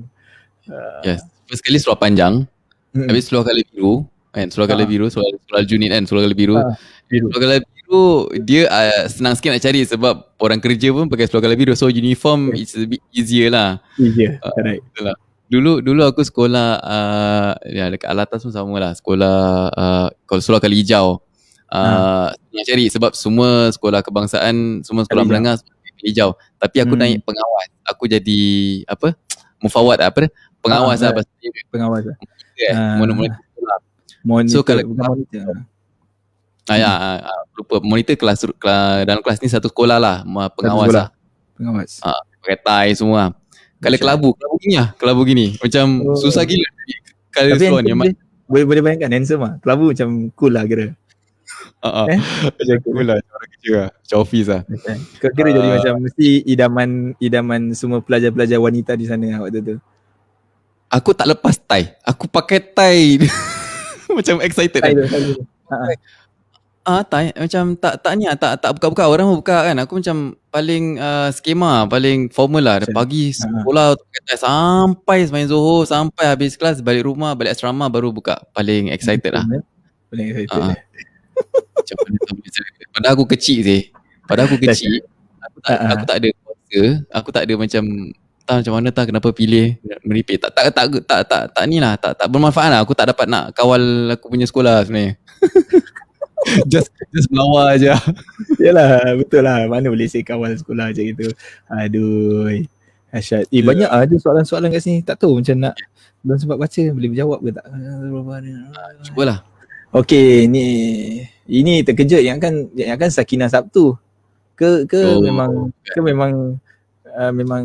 Uh, Yes. First kali seluar panjang, mm, habis seluar colour biru, kan seluar Ah. biru, seluar seluar aljunied kan, seluar colour biru. Ah, biru. Seluar colour biru dia uh, senang sikit nak cari sebab orang kerja pun pakai seluar colour biru. So uniform Okay. it's a bit easier lah. easier Ah. correct Dulu dulu aku sekolah uh, ya dekat Alatas pun sama lah. Sekolah uh, kalau seluar kali hijau. Uh, Nak cari sebab semua sekolah kebangsaan, semua sekolah Kali hijau. menengah kali hijau. Tapi aku Hmm. naik pengawas. Aku jadi apa? Mufawad apa dia? Pengawas Ah, lah dia pengawas lah kan. Ah. Monitor monitor So, kalau- bukan monitor Ah, ya, ah, ah, lupa monitor kelas, kelas dalam kelas ni satu sekolah lah, pengawas sekolah. lah. pengawas Ah, tie semua. Kalau kelabu, kelabu gini lah, kelabu gini. Macam Oh. susah gila. Kalau tapi memang dia, boleh boleh bayangkan handsome lah kelabu macam cool lah kira ah. Eh? macam cool lah, orang kerja lah. Macam office lah. kau kira jadi Ah. macam mesti idaman idaman semua pelajar-pelajar wanita di sana lah waktu tu Aku tak lepas tie. Aku pakai tie. macam excited Tai kan. tu, tai tu. Ha, ha. Ah, tie macam tak tak ni lah, tak tak buka-buka orang pun buka kan. Aku macam paling uh, skema, paling formal lah. Dari pagi ah. sekolah tie sampai semain Zohor, sampai habis kelas balik rumah, balik asrama baru buka. Paling excited lah. Paling excited ah. lah. Macam mana tak boleh cakap. Padahal aku kecil sih. Padahal aku kecil. Aku tak, ah. aku tak ada kuasa. Aku tak ada macam tak macam mana tak kenapa pilih meripik. Tak tak tak tak tak, tak, tak ni lah. Tak tak bermanfaat lah. Aku tak dapat nak kawal aku punya sekolah sebenarnya. just just melawar aja. Yalah betul lah. Mana boleh saya kawal sekolah macam gitu. Aduh. Asyad. Eh Ya. banyak lah ada soalan-soalan kat sini. Tak tahu macam nak Belum sempat baca Boleh berjawab ke tak? Cubalah. Okay ni Ini terkejut yang kan Yang kan Sakinah Sabtu. Ke ke Oh, memang Ke memang uh, Memang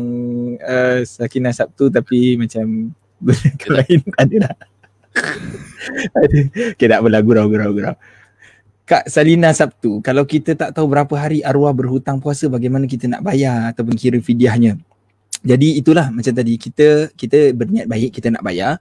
uh, Sakinah Sabtu Tapi macam lain. Ada tak? Ada. Okay tak apalah gurau gurau gurau Kak Salina Sabtu, kalau kita tak tahu berapa hari arwah berhutang puasa, bagaimana kita nak bayar ataupun kira fidyahnya? Jadi itulah macam tadi kita kita berniat baik kita nak bayar,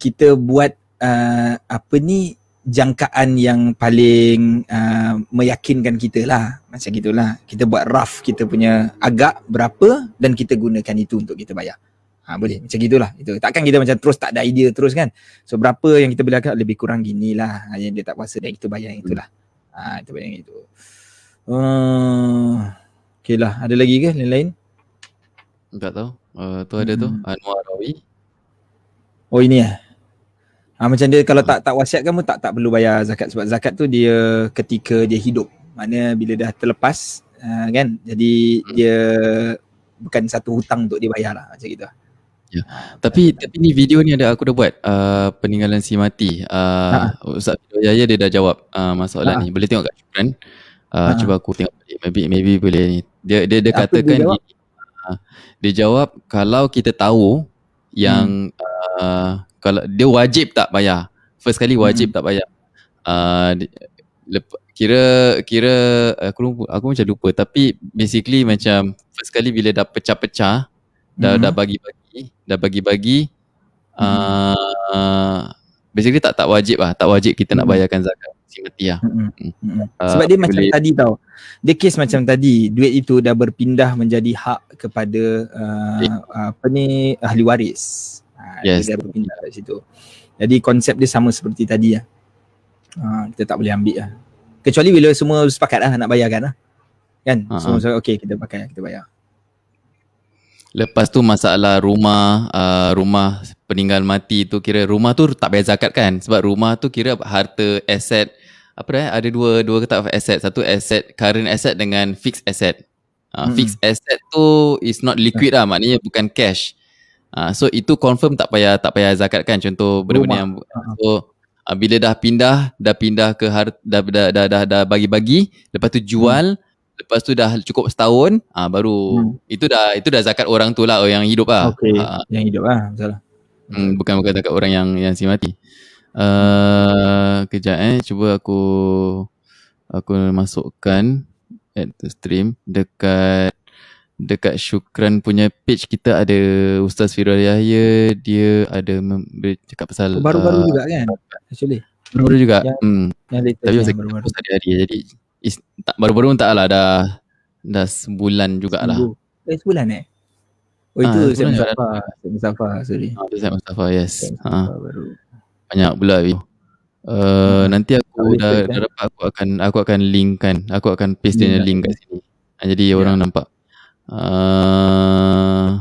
kita buat uh, apa ni jangkaan yang paling uh, meyakinkan kita lah macam gitulah. Kita buat rough kita punya agak berapa dan kita gunakan itu untuk kita bayar. Ha, boleh macam gitulah itu takkan kita macam terus tak ada idea terus kan so berapa yang kita boleh lebih kurang gini lah Ha, yang dia tak puasa dan kita bayar yang itulah ha, kita bayar yang itu uh, okay lah. Ada lagi ke lain-lain? Tak tahu. Uh, tu ada tu. Hmm. Anwar Rawi. oh ini eh ha, macam dia kalau tak tak wasiat kamu tak tak perlu bayar zakat. Sebab zakat tu dia ketika dia hidup. Mana bila dah terlepas uh, kan? Jadi Hmm. dia bukan satu hutang untuk dia bayar lah macam gitu Tapi tapi ni video ni ada aku dah buat uh, peninggalan si mati. Uh, Ustaz Fido Yahya dia dah jawab uh, masalah Ha. ni. Boleh tengok kat Syukran. Ha. Uh, Cuba aku tengok balik. Maybe maybe boleh ni. Dia dia dia Apa dia katakan jawab? gini. Uh, dia jawab kalau kita tahu yang Hmm. uh, kalau dia wajib tak bayar. First kali wajib Hmm. tak bayar. Uh, lep- kira kira aku lupa, aku macam lupa tapi basically macam first kali bila dah pecah-pecah dah Mhm. dah bagi-bagi dah bagi-bagi Hmm. uh, basically tak tak wajib lah tak wajib kita nak Hmm. bayarkan zakat si mati lah Mm-mm. Hmm. Mm-mm. Uh, Sebab dia macam tadi tau. Dia kes macam tadi, duit itu dah berpindah menjadi hak kepada uh, apa ni ahli waris. Ha, Yes. Dia dah berpindah kat situ. Jadi konsep dia sama seperti tadi lah. Ha, kita tak boleh ambil lah. Kecuali bila semua sepakat lah nak bayarkan lah. Kan? Ha, So, ha. so okay kita pakai, kita bayar. Lepas tu masalah rumah uh, rumah peninggal mati tu kira rumah tu tak bayar zakat kan sebab rumah tu kira harta aset apa dah ada dua dua type of asset satu asset current asset dengan fixed asset. Uh, Mm-mm. fixed asset tu is not liquid lah maknanya bukan cash. Uh, so itu confirm tak payah tak payah zakat kan contoh benda-benda yang so uh, bila dah pindah dah pindah ke har, dah, dah, dah, dah, dah bagi-bagi lepas tu jual lepas tu dah cukup setahun ah baru Hmm. itu dah itu dah zakat orang tu lah orang yang hidup lah Okay, Ah, yang hidup lah, betul lah. hmm, bukan bukan zakat orang yang yang si mati uh, kejap eh cuba aku aku masukkan at the stream dekat dekat Syukran punya page kita ada Ustaz Firul Yahya dia ada mem- cakap pasal Baru-baru uh, juga kan, actually. baru juga Yang- hmm. Yang latest Tapi yang masa baru-baru. hari-hari jadi is, tak, baru-baru tak lah dah dah sebulan jugalah. Seminggu. Eh, sebulan eh? Oh, Ah, itu sebulan Syed juga Mustafa. Syed Mustafa, sorry. Ha, tu Zaid Mustafa yes. Ha, Mustafa baru. banyak pula ni. Uh, nanti aku Boleh dah, share, dah kan? dapat aku akan aku akan linkkan. Aku akan paste dia Link link kat sini. Ha, jadi Ya. orang nampak. Uh,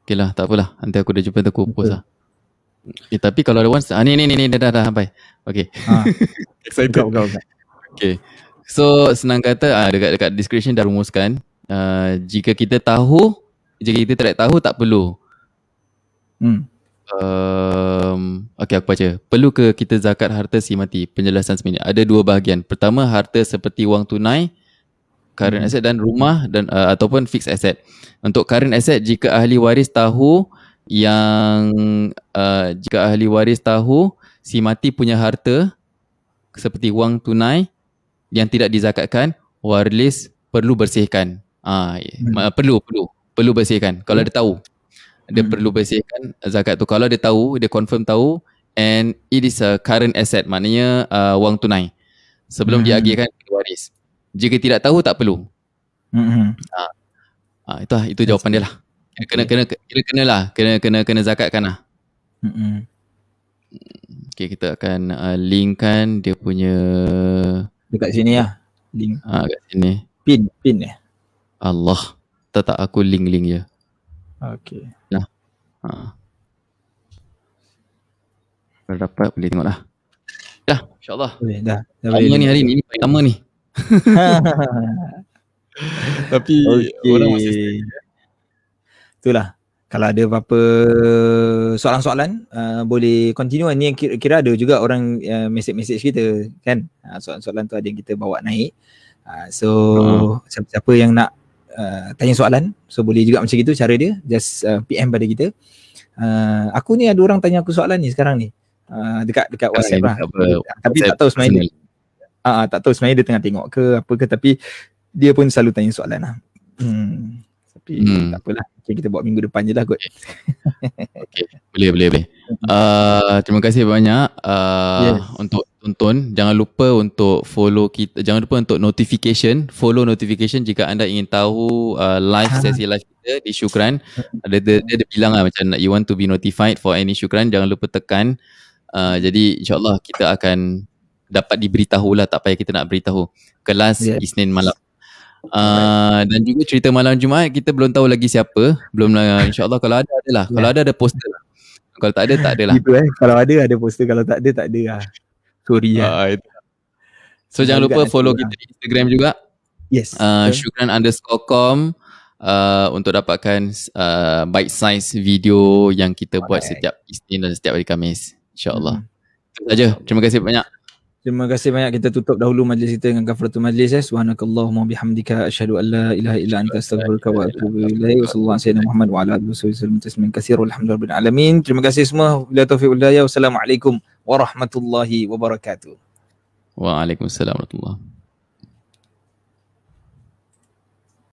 okay lah tak apalah. Nanti aku dah jumpa nanti aku post lah. Eh, tapi kalau ada once ah, ni ni ni ni dah dah, dah sampai. Okay. Ha, Excited. buka, buka, buka. Okay. So senang kata ah dekat dekat description dah rumuskan uh, jika kita tahu jika kita tidak tahu tak perlu. Hmm. Um, okay aku baca. Perlu ke kita zakat harta si mati? Penjelasan sebenarnya ada dua bahagian. Pertama harta seperti wang tunai, current Hmm. asset dan rumah dan uh, ataupun fixed asset. Untuk current asset jika ahli waris tahu yang uh, jika ahli waris tahu si mati punya harta seperti wang tunai yang tidak dizakatkan, waris perlu bersihkan. Ah, Hmm. hmm. perlu perlu perlu bersihkan. Kalau dia tahu dia Hmm. perlu bersihkan zakat tu. Kalau dia tahu, dia confirm tahu and it is a current asset, maknanya uh, wang tunai sebelum Hmm. diagihkan ke waris. Jika tidak tahu tak perlu. Hmm. hmm. Ah itu lah, itu jawapan dia lah. Kena kena kena kena kena lah, kena kena kena zakatkan lah. Hmm. Okay, kita akan uh, linkkan dia punya Dekat sini lah. Link. ah kat sini. Pin. Pin eh. Allah. Tak tak aku link-link je. Okay. Ha. Kalau dapat boleh tengok lah. Dah, insyaAllah. Boleh dah. dah boleh ni hari ni, ni paling lama ni. Tapi Okey. Itulah. Kalau ada apa-apa soalan-soalan uh, boleh continue ni yang kira, kira ada juga orang uh, message-message kita kan. Uh, soalan-soalan tu ada yang kita bawa naik. Uh, so Hmm. siapa-siapa yang nak uh, tanya soalan so boleh juga macam itu cara dia just uh, PM pada kita. Uh, aku ni ada orang tanya aku soalan ni sekarang ni. Uh, dekat dekat WhatsApp lah. Tapi tak tahu sebenarnya dia, Ah, uh, tak tahu sebenarnya dia tengah tengok ke apa ke tapi dia pun selalu tanya soalan lah. Hmm. Tapi Hmm. tak apalah. Okay, kita buat minggu depan je lah kot. Boleh, boleh, boleh. Uh, terima kasih banyak uh, Yes. untuk tonton. Jangan lupa untuk follow kita. Jangan lupa untuk notification. Follow notification jika anda ingin tahu uh, live Ah. sesi live kita di Syukran. Ada dia, dia ada bilang lah macam you want to be notified for any Syukran. Jangan lupa tekan. Uh, jadi insyaAllah kita akan dapat diberitahu lah. Tak payah kita nak beritahu. Kelas Yes. Isnin malam. Uh, dan juga cerita malam Jumaat kita belum tahu lagi siapa. Belum lah insyaAllah kalau ada adalah. Kalau ada ada poster lah. Kalau tak ada tak adalah. Gitu eh. Kalau ada ada poster, kalau tak ada tak ada lah. Sorry lah. Ah, itu. So jangan Jangan lupa follow nanti kita di Instagram juga Yes. uh, betul. syukran underscore com uh, untuk dapatkan uh, bite size video yang kita buat Alright. setiap Isnin dan setiap hari Khamis. InsyaAllah. Hmm. Itu saja. Terima kasih banyak. Terima kasih banyak kita tutup dahulu majlis kita dengan kafaratul majlis eh. Subhanakallahumma bihamdika asyhadu an la ilaha illa anta astaghfiruka wa atubu ilaik. Wa sallallahu alaihi wasallam Muhammad wa ala alihi wasallam tasliman katsiran walhamdulillahi alamin. Terima kasih semua. Bila taufiq wal hidayah. Wassalamualaikum warahmatullahi wabarakatuh. Waalaikumsalam warahmatullahi